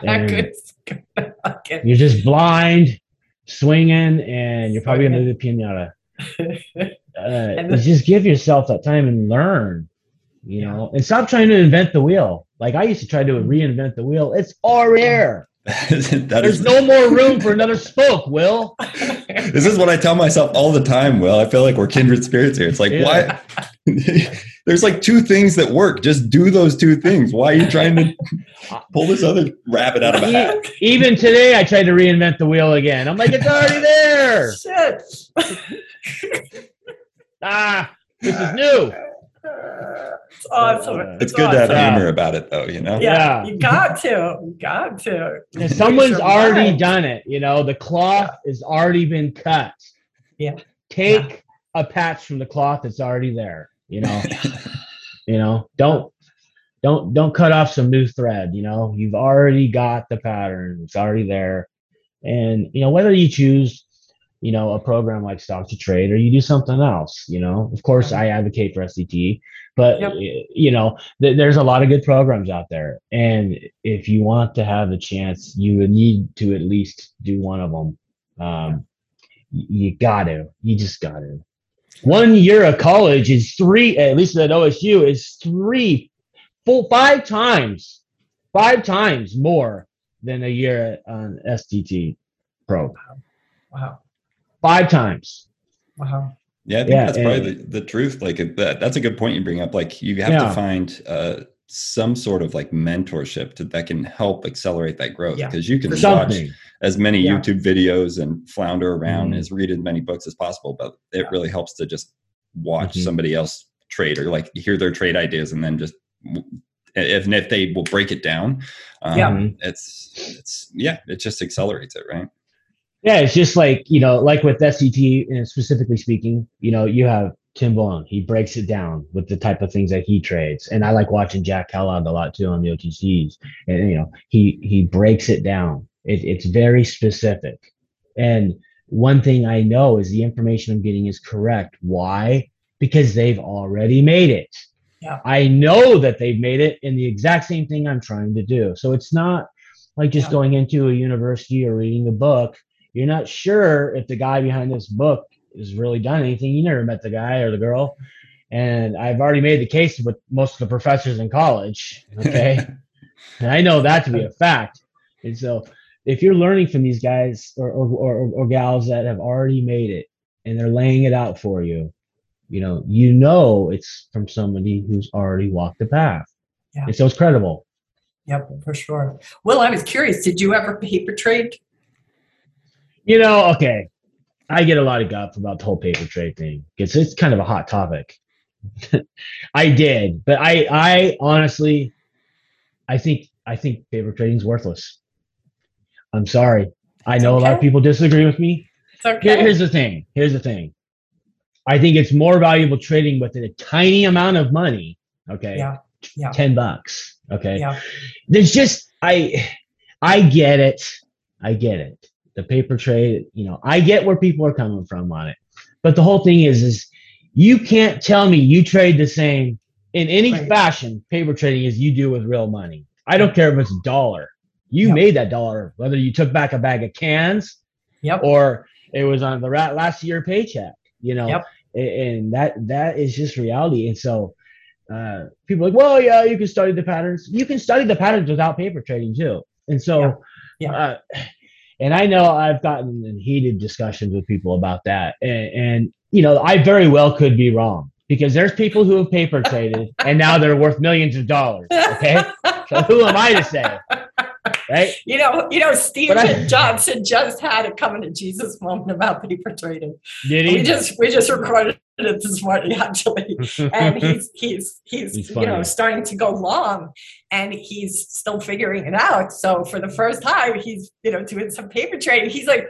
good, good. Okay. you're just blind swinging, and you're probably gonna be the pinata. Uh, just give yourself that time and learn, you know, and stop trying to invent the wheel. Like I used to try to reinvent the wheel. It's all there. There's no more room for another spoke, Will. this is what I tell myself all the time, Will. I feel like we're kindred spirits here. It's like, yeah. why? There's like two things that work. Just do those two things. Why are you trying to pull this other rabbit out of a hat? Even today, I tried to reinvent the wheel again. I'm like, it's already there. Shit. Ah, this is new. It's awesome. It's, it's good awesome. to have humor about it, though. You know. Yeah, you got to, you got to. And someone's already mind. done it. You know, the cloth yeah. has already been cut. Yeah. Take yeah. a patch from the cloth that's already there. You know. you know, don't don't don't cut off some new thread. You know, you've already got the pattern. It's already there. And you know whether you choose you know, a program like Stock to Trade, or you do something else. You know, of course, I advocate for STT, but yep. you know, th- there's a lot of good programs out there, and if you want to have a chance, you would need to at least do one of them. Um, you got to, you just got to. One year of college is three, at least at OSU, is three, full five times, five times more than a year on STT Pro. Wow. Wow five times. Wow. Yeah, I think yeah, that's probably the, the truth. Like that, that's a good point you bring up. Like you have yeah. to find uh, some sort of like mentorship to, that can help accelerate that growth because yeah. you can For watch something. as many YouTube videos and flounder around mm-hmm. as read as many books as possible, but it really helps to just watch mm-hmm. somebody else trade or like hear their trade ideas and then just if if they will break it down, um, yeah, it's it's yeah, it just accelerates it, right? Yeah, it's just like you know, like with STT, and uh, specifically speaking, you know, you have Tim Bohen. He breaks it down with the type of things that he trades, and I like watching Jack Kellogg a lot too on the OTCs. And you know, he he breaks it down. It, it's very specific. And one thing I know is the information I'm getting is correct. Why? Because they've already made it. Yeah. I know that they've made it in the exact same thing I'm trying to do. So it's not like just yeah. going into a university or reading a book you're not sure if the guy behind this book has really done anything. You never met the guy or the girl. And I've already made the case with most of the professors in college. Okay. and I know that to be a fact. And so if you're learning from these guys or, or, or, or gals that have already made it and they're laying it out for you, you know, you know it's from somebody who's already walked the path. Yeah. And so it's credible. Yep, for sure. Well, I was curious, did you ever paper trade you know, okay. I get a lot of guff about the whole paper trade thing because it's kind of a hot topic. I did, but I, I honestly, I think, I think paper trading is worthless. I'm sorry. I know okay. a lot of people disagree with me. Okay. Here, here's the thing. Here's the thing. I think it's more valuable trading with a tiny amount of money. Okay. Yeah. yeah. 10 bucks. Okay. Yeah. There's just, I, I get it. I get it the paper trade, you know, I get where people are coming from on it. But the whole thing is, is you can't tell me you trade the same in any right. fashion paper trading as you do with real money. I don't care if it's a dollar. You yep. made that dollar, whether you took back a bag of cans yep. or it was on the last year paycheck, you know, yep. and that, that is just reality. And so, uh, people like, well, yeah, you can study the patterns. You can study the patterns without paper trading too. And so, yeah. Uh, and I know I've gotten in heated discussions with people about that. And, and, you know, I very well could be wrong because there's people who have paper traded and now they're worth millions of dollars. Okay. so who am I to say? Right. You know, you know, Steve I, Johnson just had a coming to Jesus moment about paper trading. Did he? We just we just recorded it this morning actually, and he's he's he's, he's you know starting to go long, and he's still figuring it out. So for the first time, he's you know doing some paper trading. He's like,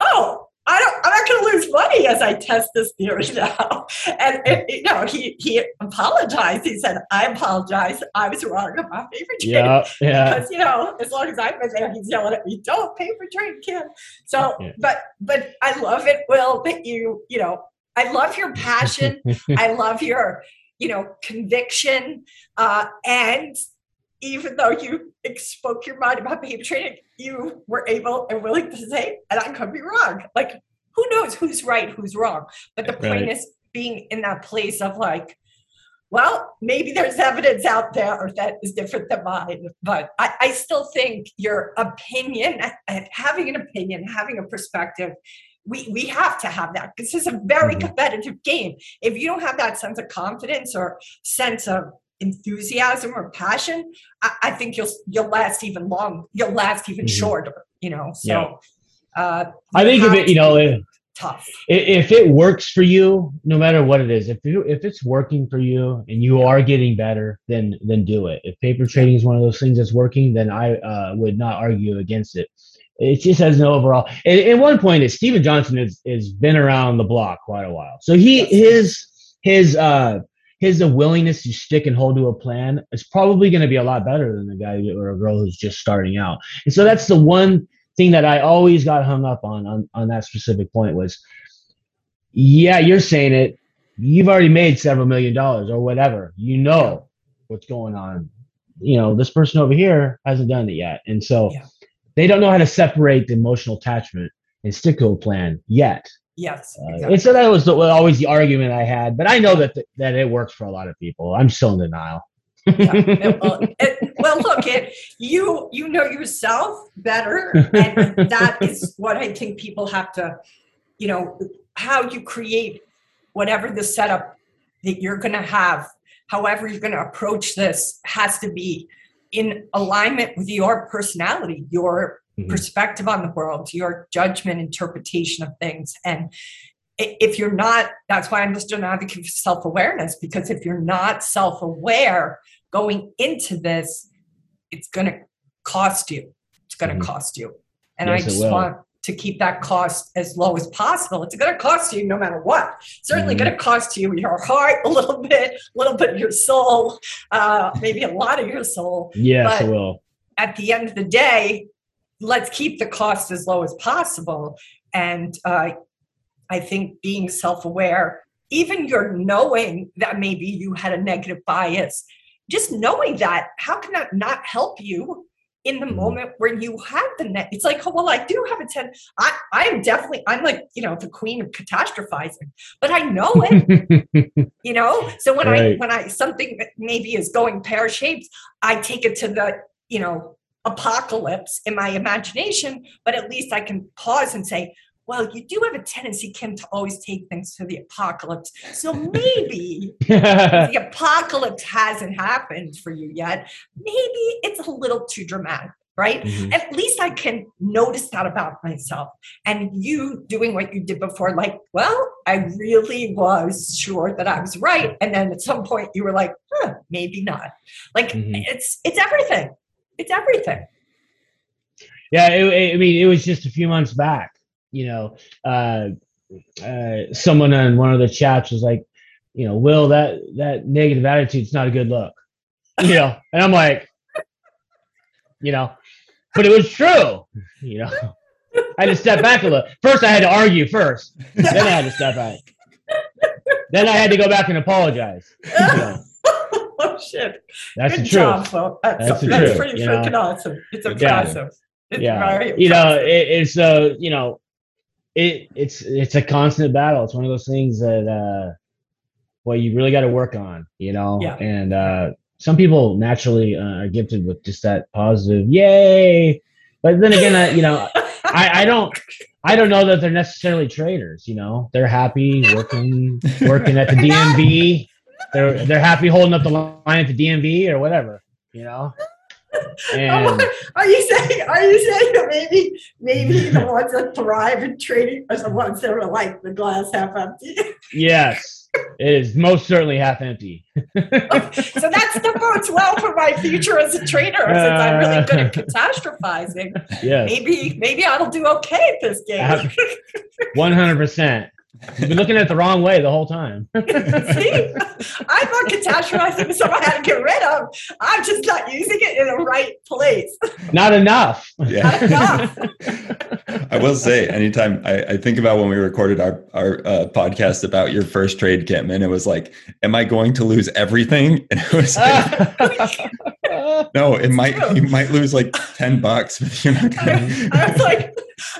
oh, I don't, I'm not going to lose money as I test this theory now. And, you know, he, he apologized. He said, I apologize. I was wrong about paper trading. Yeah, yeah. Because, you know, as long as I've been there, he's yelling at me, don't paper trade, kid. So, yeah. but, but I love it, Will, that you, you know, I love your passion. I love your, you know, conviction. Uh, and even though you spoke your mind about paper trading, you were able and willing to say, and I could be wrong. Like, who knows who's right, who's wrong? But the point Right. is being in that place of like, well, maybe there's evidence out there that is different than mine, but I, I still think your opinion, having an opinion, having a perspective, we, we have to have that. This is a very Mhm. competitive game. If you don't have that sense of confidence or sense of enthusiasm or passion, I, I think you'll you'll last even long. You'll last even Mhm. shorter. You know, so Yeah. uh, I think if it, you know, if, tough. if it works for you, no matter what it is, if you if it's working for you and you are getting better, then then do it. If paper trading is one of those things that's working, then I uh, would not argue against it. It just has no overall. And, and one point is Steven Johnson has has been around the block quite a while, so he his his uh his uh, willingness to stick and hold to a plan is probably going to be a lot better than the guy or a girl who's just starting out. And so that's the one thing that I always got hung up on on, on that specific point was, yeah, you're saying it. You've already made several million dollars or whatever. You know what's going on. You know, this person over here hasn't done it yet. And so Yeah. They don't know how to separate the emotional attachment and stick to a plan yet. Yes, Uh, exactly. And so that was the, always the argument I had. But I know that that it works for a lot of people. I'm still in denial. Yeah, well, it- well, look, it you you know yourself better, and that is what I think people have to, you know, how you create whatever the setup that you're going to have, however you're going to approach this, has to be in alignment with your personality, your Mhm. perspective on the world, your judgment, interpretation of things, and if you're not, that's why I'm just an advocate for self awareness because if you're not self aware going into this, it's going to cost you. It's going to Mhm. cost you. And I Yes, it just want to keep that cost as low as possible. It's going to cost you no matter what. Certainly Mhm. going to cost you your heart a little bit, a little bit of your soul, uh, maybe a lot of your soul Yes, But- it will. at the end of the day, let's keep the cost as low as possible. And uh, I think being self aware, even your knowing that maybe you had a negative bias, just knowing that, how can that not help you? In the Mhm. moment where you have the net, it's like, oh, well, I do have a 10. I, I am definitely, I'm like, you know, the queen of catastrophizing, but I know it you know so when i when i something maybe is going pear-shaped i take it to the you know apocalypse in my imagination but at least i can pause and say well you do have a tendency kim to always take things to the apocalypse so maybe the apocalypse hasn't happened for you yet maybe it's a little too dramatic right Mhm. at least I can notice that about myself. And you doing what you did before, like, well, I really was sure that I was right. And then at some point you were like, huh, maybe not. Like Mhm. it's it's everything. It's everything. Yeah, it, it- I mean, it was just a few months back. You know, uh, uh, someone on one of the chats was like, you know, Will, that that negative attitude's not a good look. You know, and I'm like, you know, but it was true. You know, I had to step back a little. First, I had to argue first. Then I had to step back. Then I had to go back and apologize. You know, oh shit. that's Good the job, truth. That's, That's the that's truth, pretty you know? freaking awesome. It's impressive. It's yeah very you know it, it's uh you know it it's it's a constant battle. It's one of those things that uh well you really got to work on you know? Yeah. and uh some people naturally uh, are gifted with just that positive yay! But then again uh, you know i i don't i don't know that they're necessarily traders you know? They're happy working working at the dmv they're they're happy holding up the line at the dmv or whatever you know and Are you saying? Are you saying that maybe maybe the ones that thrive in trading are the ones that are like the glass half empty? Yes, it is most certainly half empty. so that's the bodes well for my future as a trader since I'm really good at uh. catastrophizing. Yes, Maybe maybe I'll do okay at this game. One hundred percent. You've been looking at it the wrong way the whole time. See, I thought catastrophizing was something I had to get rid of. I'm just not using it in the right place. Not enough. Yeah. I will say, anytime I, I think about when we recorded our our uh, podcast about your first trade, Kim, and it was like, "Am I going to lose everything?" And it was like, no, it might true. you might lose like ten bucks, you're not I, gonna. I was like,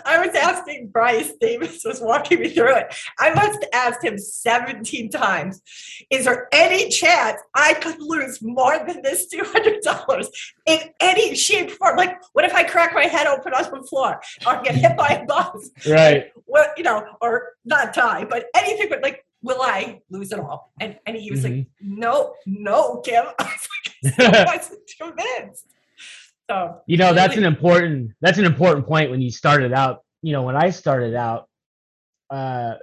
I was asking Bryce Davis was walking me through it. I must have asked him 17 times, is there any chance I could lose more than this $200 in any shape or form? Like, what if I crack my head open on the floor or get hit by a bus? right. Well, you know, or not die, but anything but like, will I lose it all? And, and he was like, Mm-hmm. no, no, Kim. I was like, I wasn't convinced. So, you know that's an important that's an important point when you started out you know when i started out uh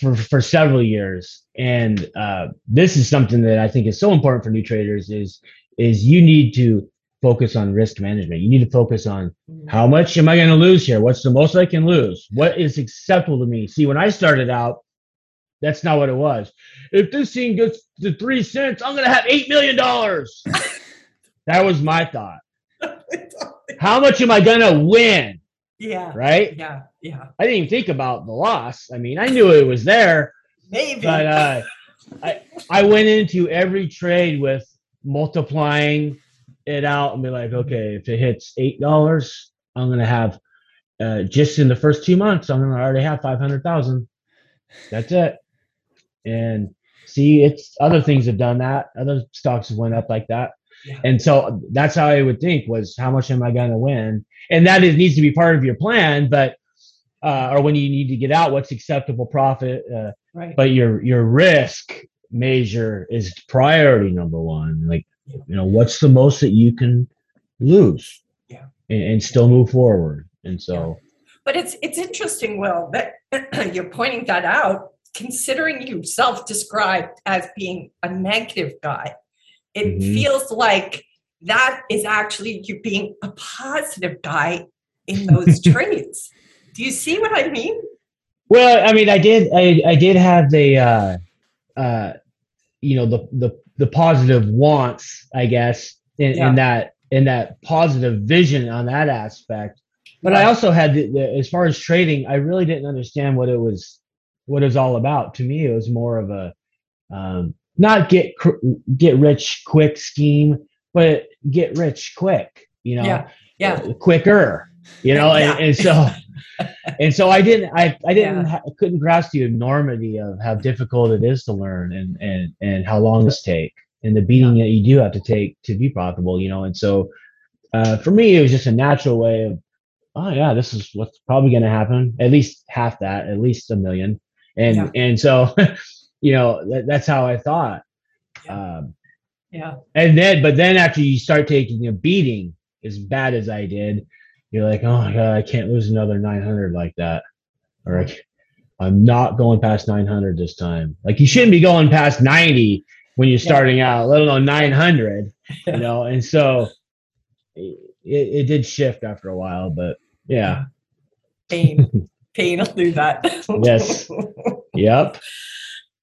for for several years. And uh this is something that i think is so important for new traders is is you need to focus on risk management. You need to focus on how much am i going to lose here? What's the most i can lose? What is acceptable to me? See when i started out that's not what it was if this thing gets to three cents i'm going to have eight million dollars that was my thought how much am I gonna win? yeah, Right? yeah, yeah. I didn't even think about the loss. I mean, I knew it was there, Maybe. but uh, I I went into every trade with multiplying it out and be like, okay, if it hits eight dollars, I'm gonna have uh, just in the first two months, I'm gonna already have five hundred thousand. That's it. And see, it's other things have done that. Other stocks have went up like that. Yeah. And so that's how I would think was how much am I going to win? And that is, needs to be part of your plan, but uh, or when you need to get out, what's acceptable profit? Uh, right. but your your risk measure is priority number one. Like you know, what's the most that you can lose? Yeah. and, and still move forward. And so But it's it's interesting, Will, that you're pointing that out, considering you self-described as being a negative guy. It Mhm. feels like that is actually you being a positive guy in those trades. Do you see what I mean? Well, I mean, I did, I, I did have the, uh, uh, you know, the, the, the positive wants, I guess, in, Yeah. in that, in that positive vision on that aspect. But I also had, the, the, as far as trading, I really didn't understand what it was, what it was all about. To me, it was more of a, um, not get cr- get rich quick scheme, but get rich quick. You know, Yeah, yeah. uh, quicker you know Yeah. and, and so and so i didn't i i didn't Yeah. couldn't grasp the enormity of how difficult it is to learn and and and how long this take and the beating that you do have to take to be profitable you know and so uh, for me it was just a natural way of oh yeah this is what's probably going to happen at least half that at least a million and Yeah. and so you know that, that's how i thought Yeah. um, Yeah. and then but then after you start taking a beating as bad as i did you're like oh my god i can't lose another 900 like that or I i'm not going past 900 this time like you shouldn't be going past 90 when you're Yeah. starting out let alone 900 Yeah. you know and so it, it did shift after a while but yeah Pain. Pain will do that. Yes. yep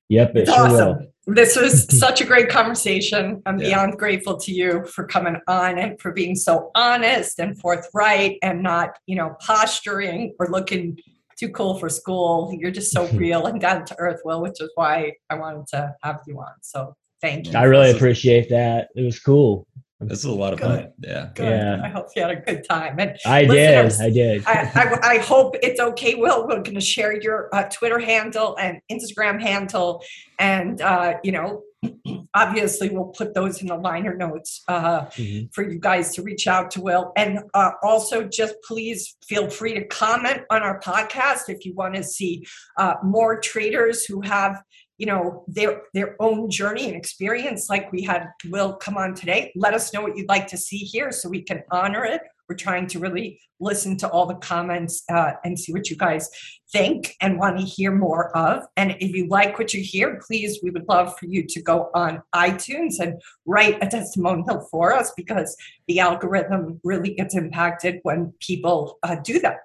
yep it It's sure will. This was such a great conversation. I'm Yeah. beyond grateful to you for coming on and for being so honest and forthright and not, you know, posturing or looking too cool for school. You're just so real and down to earth, Will, which is why I wanted to have you on. So thank you. i really appreciate that it was cool This is a lot of Good. fun. Yeah. Good. Yeah. I hope you had a good time. And i did i did I, I, I hope it's okay, Will. We're going to share your uh, Twitter handle and Instagram handle. And, uh, you know, obviously we'll put those in the liner notes uh, Mhm. for you guys to reach out to Will. And uh, also just please feel free to comment on our podcast if you want to see uh, more traders who have you know their their own journey and experience like we had will come on today. Let us know what you'd like to see here so we can honor it we're trying to really listen to all the comments uh, and see what you guys think and want to hear more of and if you like what you hear please we would love for you to go on itunes and write a testimonial for us because the algorithm really gets impacted when people uh, do that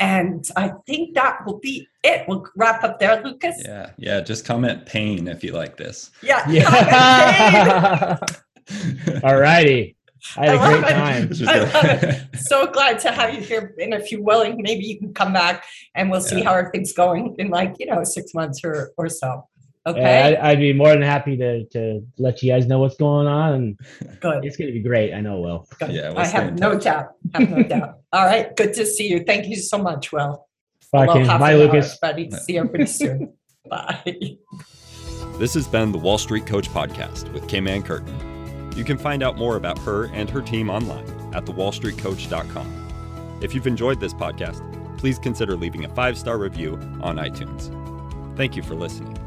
and i think that will be it we'll wrap up there lucas Yeah. Yeah. Just comment pain if you like this. yeah. yeah all righty i had I a love great it. time It's just I a- love it. so glad to have you here. And if you're willing, maybe you can come back and we'll see Yeah. how everything's going in like, you know, six months or, or so. Okay, I, I'd be more than happy to to let you guys know what's going on, good. it's going to be great. I know it will. good. Yeah, we'll I have no touch. doubt. Have no doubt. All right, good to see you. Thank you so much, Will. Bye, Aloha Kim. for Bye, now, Lucas. Everybody, see you pretty soon. Bye. This has been the Wall Street Coach Podcast with Kim Ann Curtin. You can find out more about her and her team online at thewallstreetcoach.com. If you've enjoyed this podcast, please consider leaving a five star review on iTunes. Thank you for listening.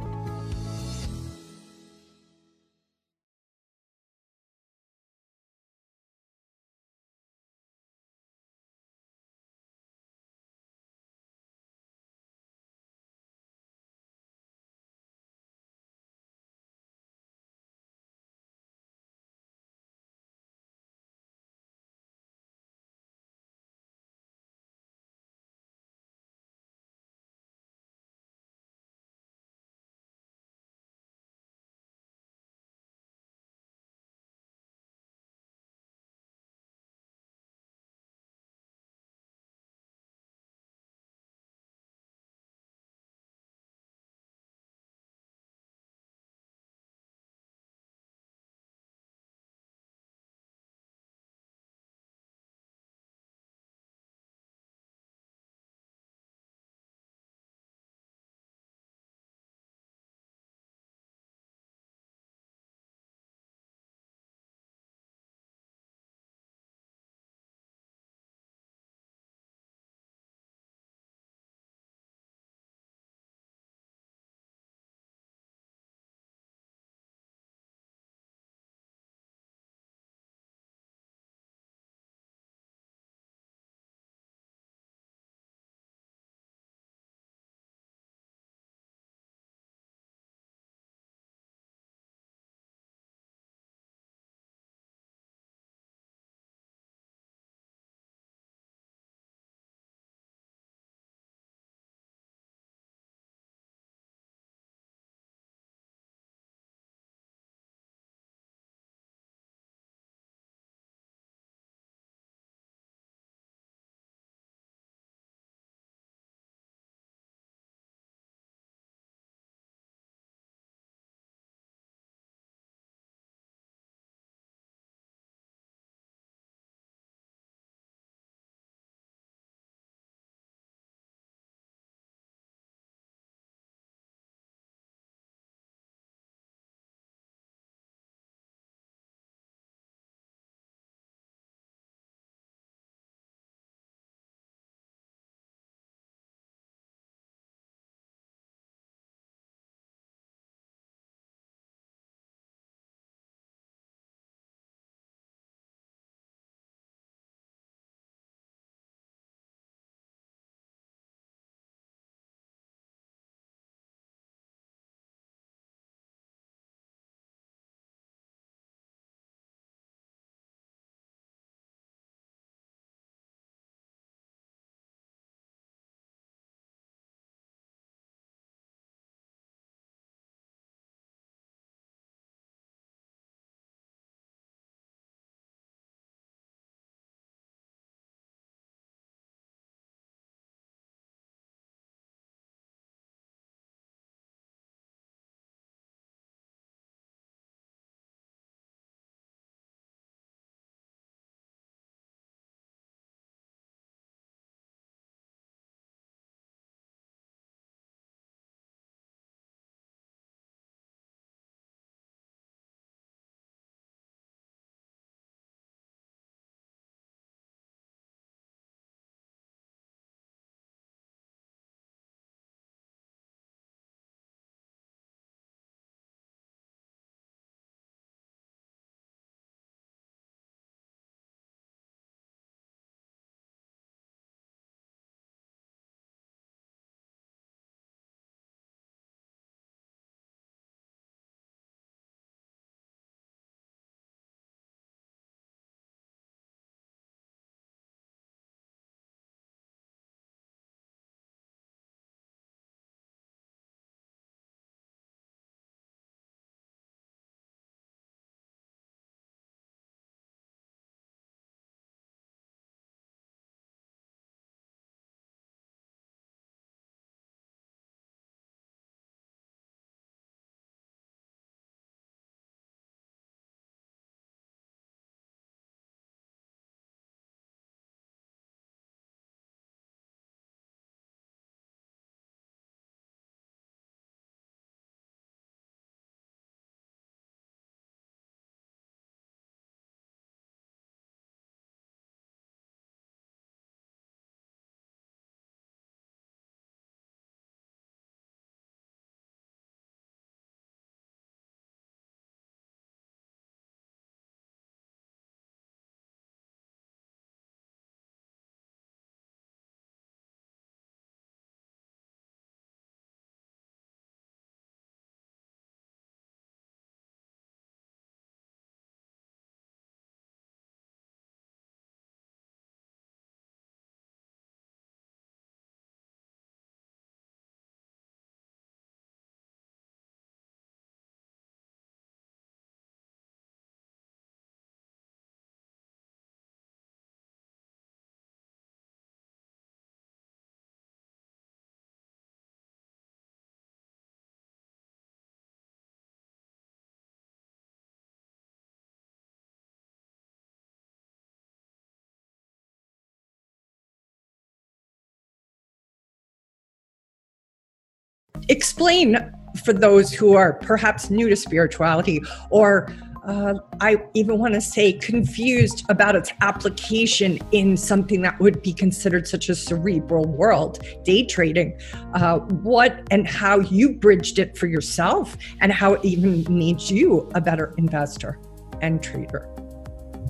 Explain for those who are perhaps new to spirituality or uh, I even want to say confused about its application in something that would be considered such a cerebral world, day trading. Uh, what and how you bridged it for yourself, and how it even made you a better investor and trader.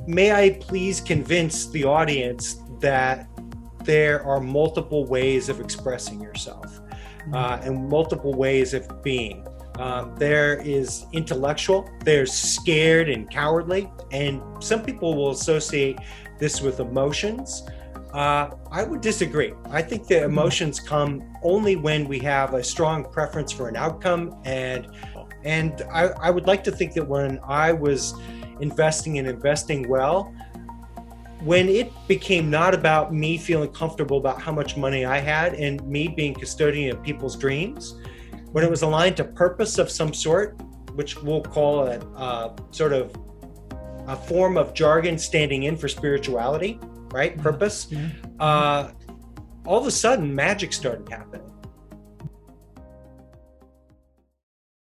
May I please convince the audience that there are multiple ways of expressing yourself uh, and multiple ways of being. Um, there is intellectual, there's scared and cowardly, and some people will associate this with emotions. Uh, I would disagree. I think the emotions come only when we have a strong preference for an outcome, and and I, I would like to think that when I was investing and investing well, when it became not about me feeling comfortable about how much money I had and me being custodian of people's dreams, when it was aligned to purpose of some sort, which we'll call a, a sort of a form of jargon standing in for spirituality, right? Mm-hmm. Purpose. Uh, all of a sudden, magic started happening.